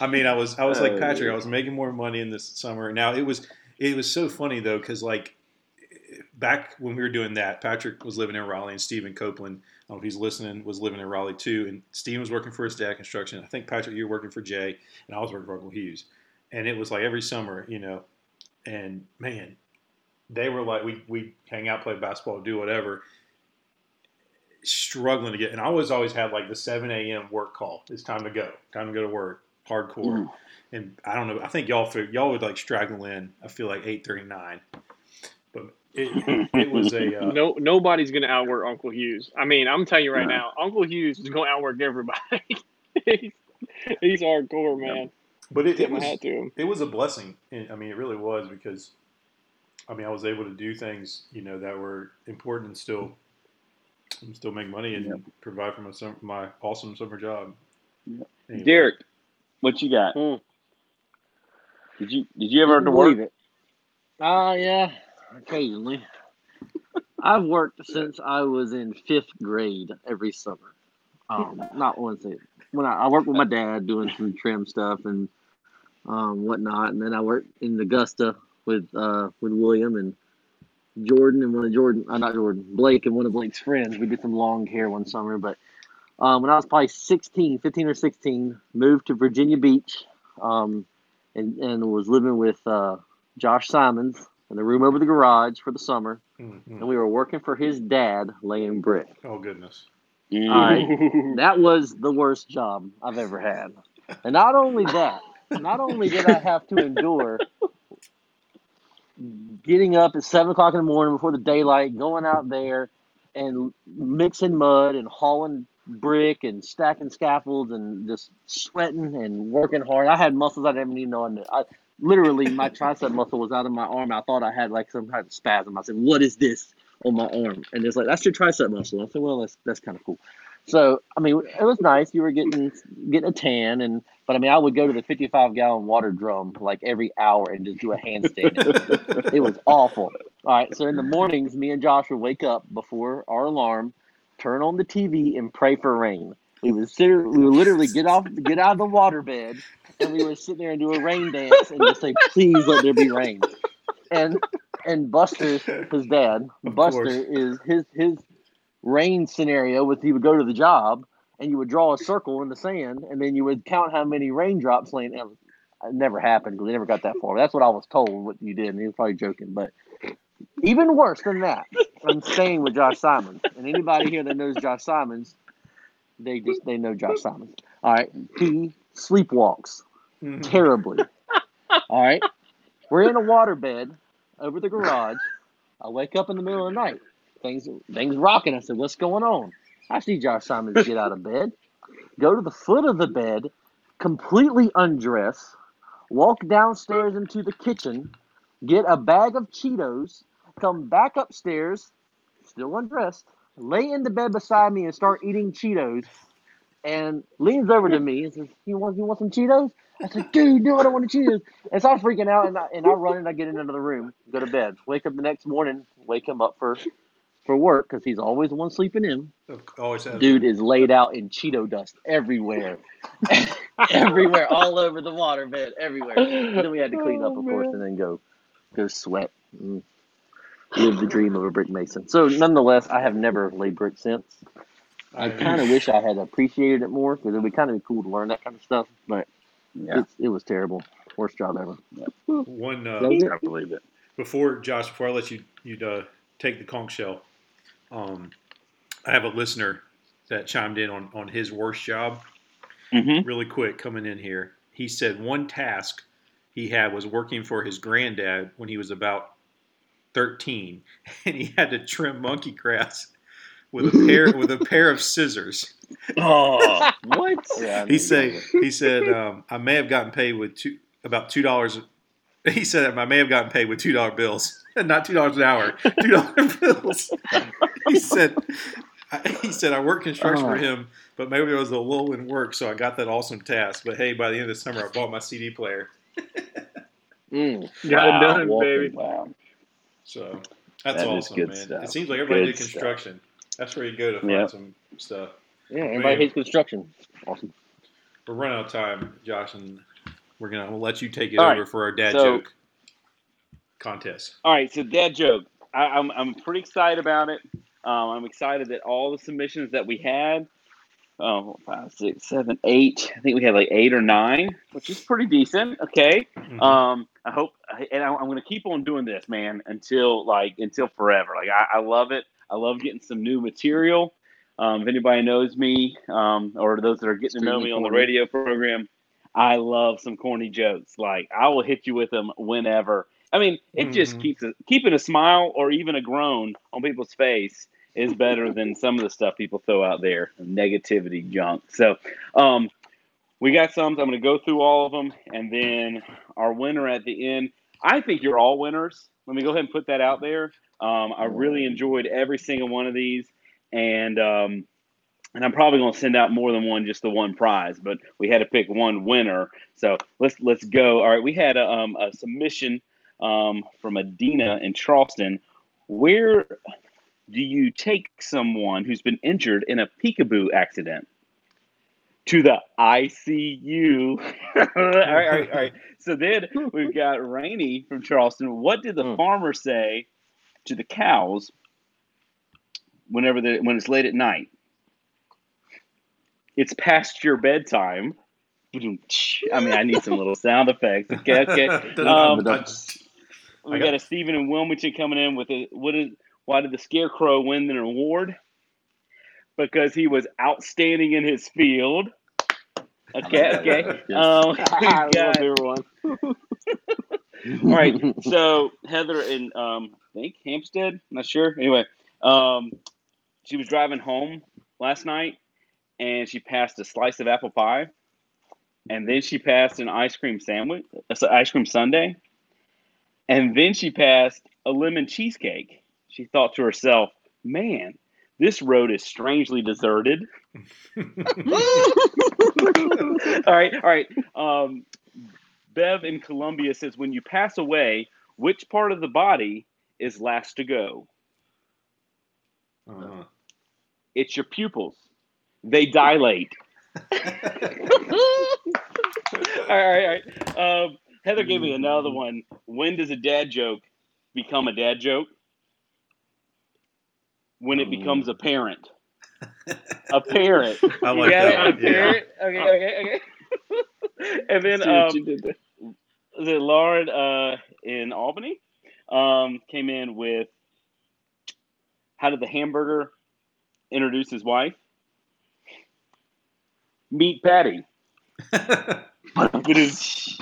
I mean, I was I was like Oh, Patrick. yeah. I was making more money in this summer. Now it was it was so funny though because like back when we were doing that, Patrick was living in Raleigh and Stephen Copeland. I don't know if he's listening. Was living in Raleigh too, and Stephen was working for his dad construction. I think Patrick, you were working for Jay, and I was working for Uncle Hughes. And it was like every summer, you know, and man, they were like we we hang out, play basketball, do whatever. Struggling to get, and I always always had like the seven a.m. work call. It's time to go. Time to go to work. Hardcore. Mm. And I don't know. I think y'all y'all would like straggle in. I feel like eight thirty nine, it, it was a uh, No, nobody's gonna outwork Uncle Hughes. I mean, I'm telling you right No. now, Uncle Hughes is gonna outwork everybody. he's, he's hardcore, man. but it, it was to him. it was a blessing. I mean, it really was because I mean I was able to do things you know that were important and still and still make money and Yep. provide for my sum- my awesome summer job. Yep. Anyway. Derek, what you got? Hmm. Did you did you ever have to work? believe it. Uh, yeah, occasionally. I've worked since I was in fifth grade every summer. Um, not once. a- When I, I worked with my dad doing some trim stuff and um, whatnot, and then I worked in Augusta with uh, with William and Jordan and one of Jordan, uh, not Jordan, Blake and one of Blake's friends. We did some long hair one summer, but um, when I was probably 16, 15 or 16, moved to Virginia Beach, um, and and was living with uh, Josh Simons in the room over the garage for the summer, Mhm. and we were working for his dad laying brick. Oh goodness. I- That was the worst job I've ever had. And not only that, not only did I have to endure getting up at seven o'clock in the morning before the daylight, going out there and mixing mud and hauling brick and stacking scaffolds and just sweating and working hard. I had muscles I didn't even know. And I literally my tricep muscle was out of my arm. I thought I had like some kind of spasm. I said, "What is this on my arm?" And it's like that's your tricep muscle. I said, "Well, that's that's kind of cool." So I mean, it was nice. You were getting getting a tan, and but I mean, I would go to the 55 gallon water drum like every hour and just do a handstand. it was awful. All right, so in the mornings, me and Josh would wake up before our alarm, turn on the TV, and pray for rain. We would sit, we would literally get off, get out of the water bed, and we would sit there and do a rain dance and just say, "Please let there be rain." And and Buster, his dad, Of Buster course. is his his rain scenario was he would go to the job and you would draw a circle in the sand and then you would count how many raindrops laying. It it never happened because they never got that far. That's what I was told what you did, and he was probably joking. But even worse than that, I'm staying with Josh Simons, and anybody here that knows Josh Simons, they just they know Josh Simons. All right, he sleepwalks Mhm. terribly. All right. We're in a waterbed over the garage. I wake up in the middle of the night. Things things rocking. I said, What's going on? I see Josh Simons get out of bed, go to the foot of the bed, completely undress, walk downstairs into the kitchen, get a bag of Cheetos, come back upstairs, still undressed, lay in the bed beside me and start eating Cheetos, and leans over to me and says, "You want you want some Cheetos?" I said, "Dude, no, I don't want the Cheetos." And so I'm freaking out, and I, and I run and I get into another room, go to bed, wake up the next morning, wake him up for for work because he's always the one sleeping in. Always has. Dude is laid out in Cheeto dust everywhere, everywhere, all over the waterbed, everywhere. then we had to clean up, of oh, course, and then go go sweat. And live the dream of a brick mason. So, nonetheless, I have never laid brick since. I kind of wish I had appreciated it more because it would be kind of cool to learn that kind of stuff. But Yeah, it's, it was terrible. Worst job ever. one uh, That was it. I believe it. before Josh, before I let you you uh, take the conch shell, um, I have a listener that chimed in on on his worst job. Mm-hmm. Really quick, coming in here, he said one task he had was working for his granddad when he was about thirteen, and he had to trim monkey grass with a pair with a pair of scissors. Oh, what? Yeah, He know said he said um, I may have gotten paid with two about two dollars. He said I may have gotten paid with two dollar bills, not two dollars an hour, two dollar bills. he said I, he said I worked construction for Oh. him, but maybe there was a lull in work, so I got that awesome task. But hey, by the end of the summer, I bought my CD player, Mm. Got Wow, it done, baby. Wow. so that's That is awesome, good man. stuff. It seems like everybody Good did stuff. That's where you go to find Yep. some stuff. Yeah, everybody Man. hates construction. Awesome. We're running out of time, Josh, and we're gonna we'll let you take it All over right, for our dad so- joke contest. All right, so dad joke. I, I'm I'm pretty excited about it. Um, I'm excited that all the submissions that we had, oh, five, six, seven, eight. I think we had like eight or nine, which is pretty decent. Okay. Mhm. Um, I hope, and I, I'm going to keep on doing this, man, until like until forever. Like I, I love it. I love getting some new material. Um, if anybody knows me, um, or those that are getting to know Extremely me on the radio program, I love some corny jokes. Like I will hit you with them whenever. I mean, it just Mhm. keeps a, keeping a smile or even a groan on people's face is better than some of the stuff people throw out there, negativity junk. So, um, we got some. I'm going to go through all of them, and then our winner at the end. I think you're all winners. Let me go ahead and put that out there. Um, I really enjoyed every single one of these, and um, and I'm probably going to send out more than one, just the one prize. But we had to pick one winner, so let's let's go. All right, we had a, um, a submission um, from Adina in Charleston. Where do you take someone who's been injured in a peekaboo accident? To the ICU. all right, all right, all right. So then we've got Rainey from Charleston. What did the Hmm. farmer say to the cows whenever the when it's late at night? It's past your bedtime. I mean, I need some little sound effects. Okay, okay. Um, We got a Stephen and Wilmington coming in with a what is why did the scarecrow win the award? Because he was outstanding in his field. Okay, okay. Um, we got- everyone. All right. So Heather in um, I think Hampstead, not sure. Anyway, um, she was driving home last night, and she passed a slice of apple pie, and then she passed an ice cream sandwich, an ice cream sundae, and then she passed a lemon cheesecake. She thought to herself, "Man, This road is strangely deserted. all right, all right. Um, Bev in Columbia says, when you pass away, which part of the body is last to go? Uh-huh. It's your pupils. They dilate. all right, all right. All right. Um, Heather gave me another one. When does a dad joke become a dad joke? When it becomes apparent. parent. I You like got that it? one. Yeah. Apparent. Okay, okay, okay. and then See what um, you did there. The Lauren uh, in Albany um, came in with how did the hamburger introduce his wife? Meet Patty. It is.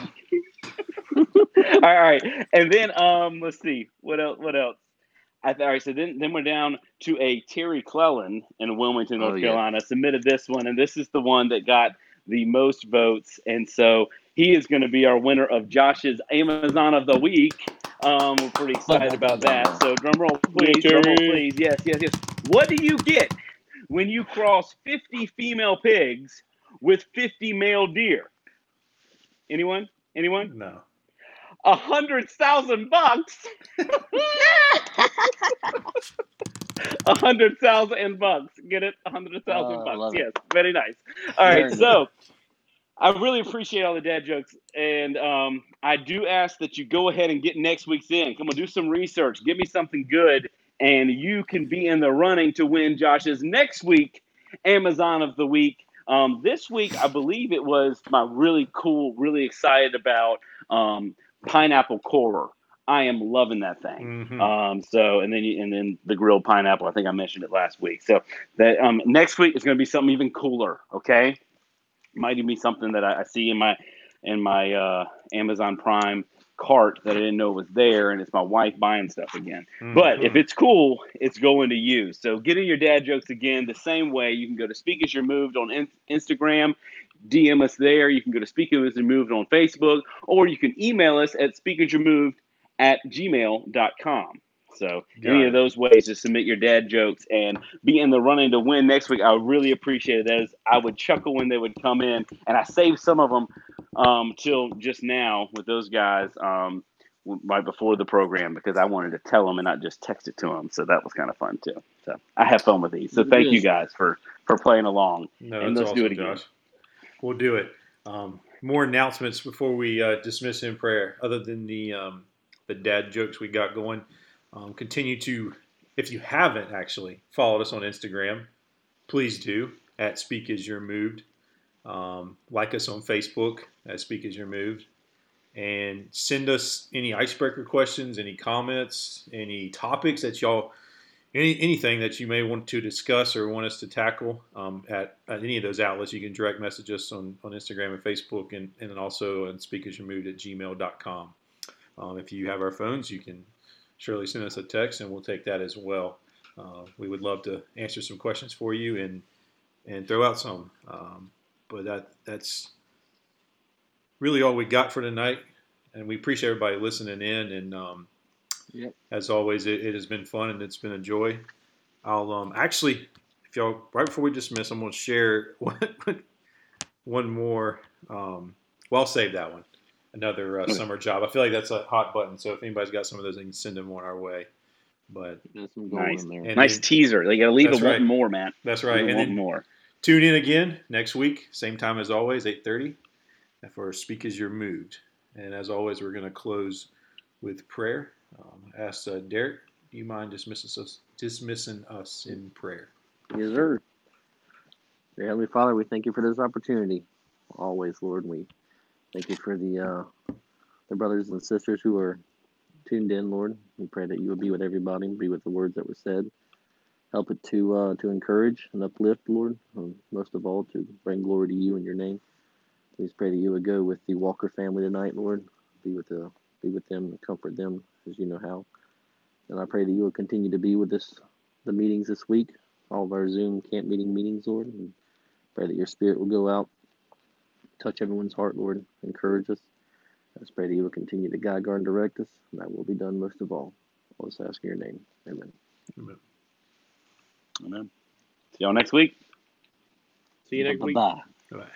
all right, all right, and then um, let's see what else. What else? I th- all right, so then then we're down to a Terry Clellan in Wilmington, North Oh, yeah. Carolina. Submitted this one, and this is the one that got the most votes, and so he is going to be our winner of Josh's Amazon of the Week. Um, we're pretty excited about that. So drum roll, please, drum roll, please. Yes, yes, yes. What do you get when you cross 50 female pigs with 50 male deer? Anyone? Anyone? no. A hundred thousand bucks. A hundred thousand bucks. Get it? A hundred thousand I bucks. Yes, very nice. All right, Very so I really appreciate all the dad jokes, and um, I do ask that you go ahead and get next week's in. Come on, do some research. Give me something good, and you can be in the running to win Josh's next week Amazon of the week. Um, this week, I believe it was my really cool, really excited about um, pineapple corer. I am loving that thing. Mhm. Um, so and then you, and then the grilled pineapple. I think I mentioned it last week. So that um, next week is going to be something even cooler. Okay, might even be something that I, I see in my in my uh, Amazon Prime cart that I didn't know was there, and it's my wife buying stuff again. But if it's cool, it's going to you. So get in your dad jokes again the same way. You can go to Speak As You're Moved on in- Instagram, DM us there. You can go to Speak As You're Moved on Facebook, or you can email us at speakasyourmoved at gmail.com. So Got any it. of those ways to submit your dad jokes and be in the running to win next week. I really appreciate it. As I would chuckle when they would come in, and I saved some of them um, till just now with those guys um, right before the program because I wanted to tell them and not just text it to them. So that was kind of fun too. So I have fun with these. So thank you guys for for playing along. No, And let's awesome, do it again. Josh. We'll do it. Um, more announcements before we uh, dismiss in prayer. Other than the um, the dad jokes we got going, um, continue to, if you haven't actually followed us on Instagram, please do at Speak As You're Moved. Um, like us on Facebook at Speak As You're Moved, and send us any icebreaker questions, any comments, any topics that y'all any, anything that you may want to discuss or want us to tackle um, at, at any of those outlets, you can direct message us on, on Instagram and Facebook and, and also on speakasyourmoved at gmail.com. Um, if you have our phones, you can surely send us a text and we'll take that as well. Uh, we would love to answer some questions for you and and throw out some. Um, but that that's really all we got for tonight. And we appreciate everybody listening in. And um, Yep. as always, it, it has been fun and it's been a joy. I'll um, actually, if y'all right before we dismiss, I'm going to share one, one more. Um, well, I'll save that one. Another uh, summer job. I feel like that's a hot button. So if anybody's got some of those, they can send them on our way. But There's some gold Nice. there. Nice then- teaser. They got to leave it That's wanting right. more, man. that's right. it And wanting then more. tune in again next week, same time as always, 8:30, for Speak As You're Moved. And as always, we're going to close with prayer. Um, ask uh, Derek, do you mind dismissing us, dismissing us in prayer? Yes, sir. Dear Heavenly Father, we thank you for this opportunity. Always, Lord, we thank you for the uh, the brothers and sisters who are tuned in, Lord. We pray that you would be with everybody, be with the words that were said. Help it to uh, to encourage and uplift, Lord. And most of all, to bring glory to you in your name. Please pray that you would go with the Walker family tonight, Lord. Be with the be with them and comfort them as you know how. And I pray that you will continue to be with us the meetings this week all of our Zoom camp meeting meetings, Lord. And pray that your spirit will go out, touch everyone's heart, Lord, encourage us. I pray that you will continue to guide, guard, and direct us, and that will be done most of all. I'll just ask in your name. Amen. Amen. Amen. See y'all next week. See you next week. Bye. Bye.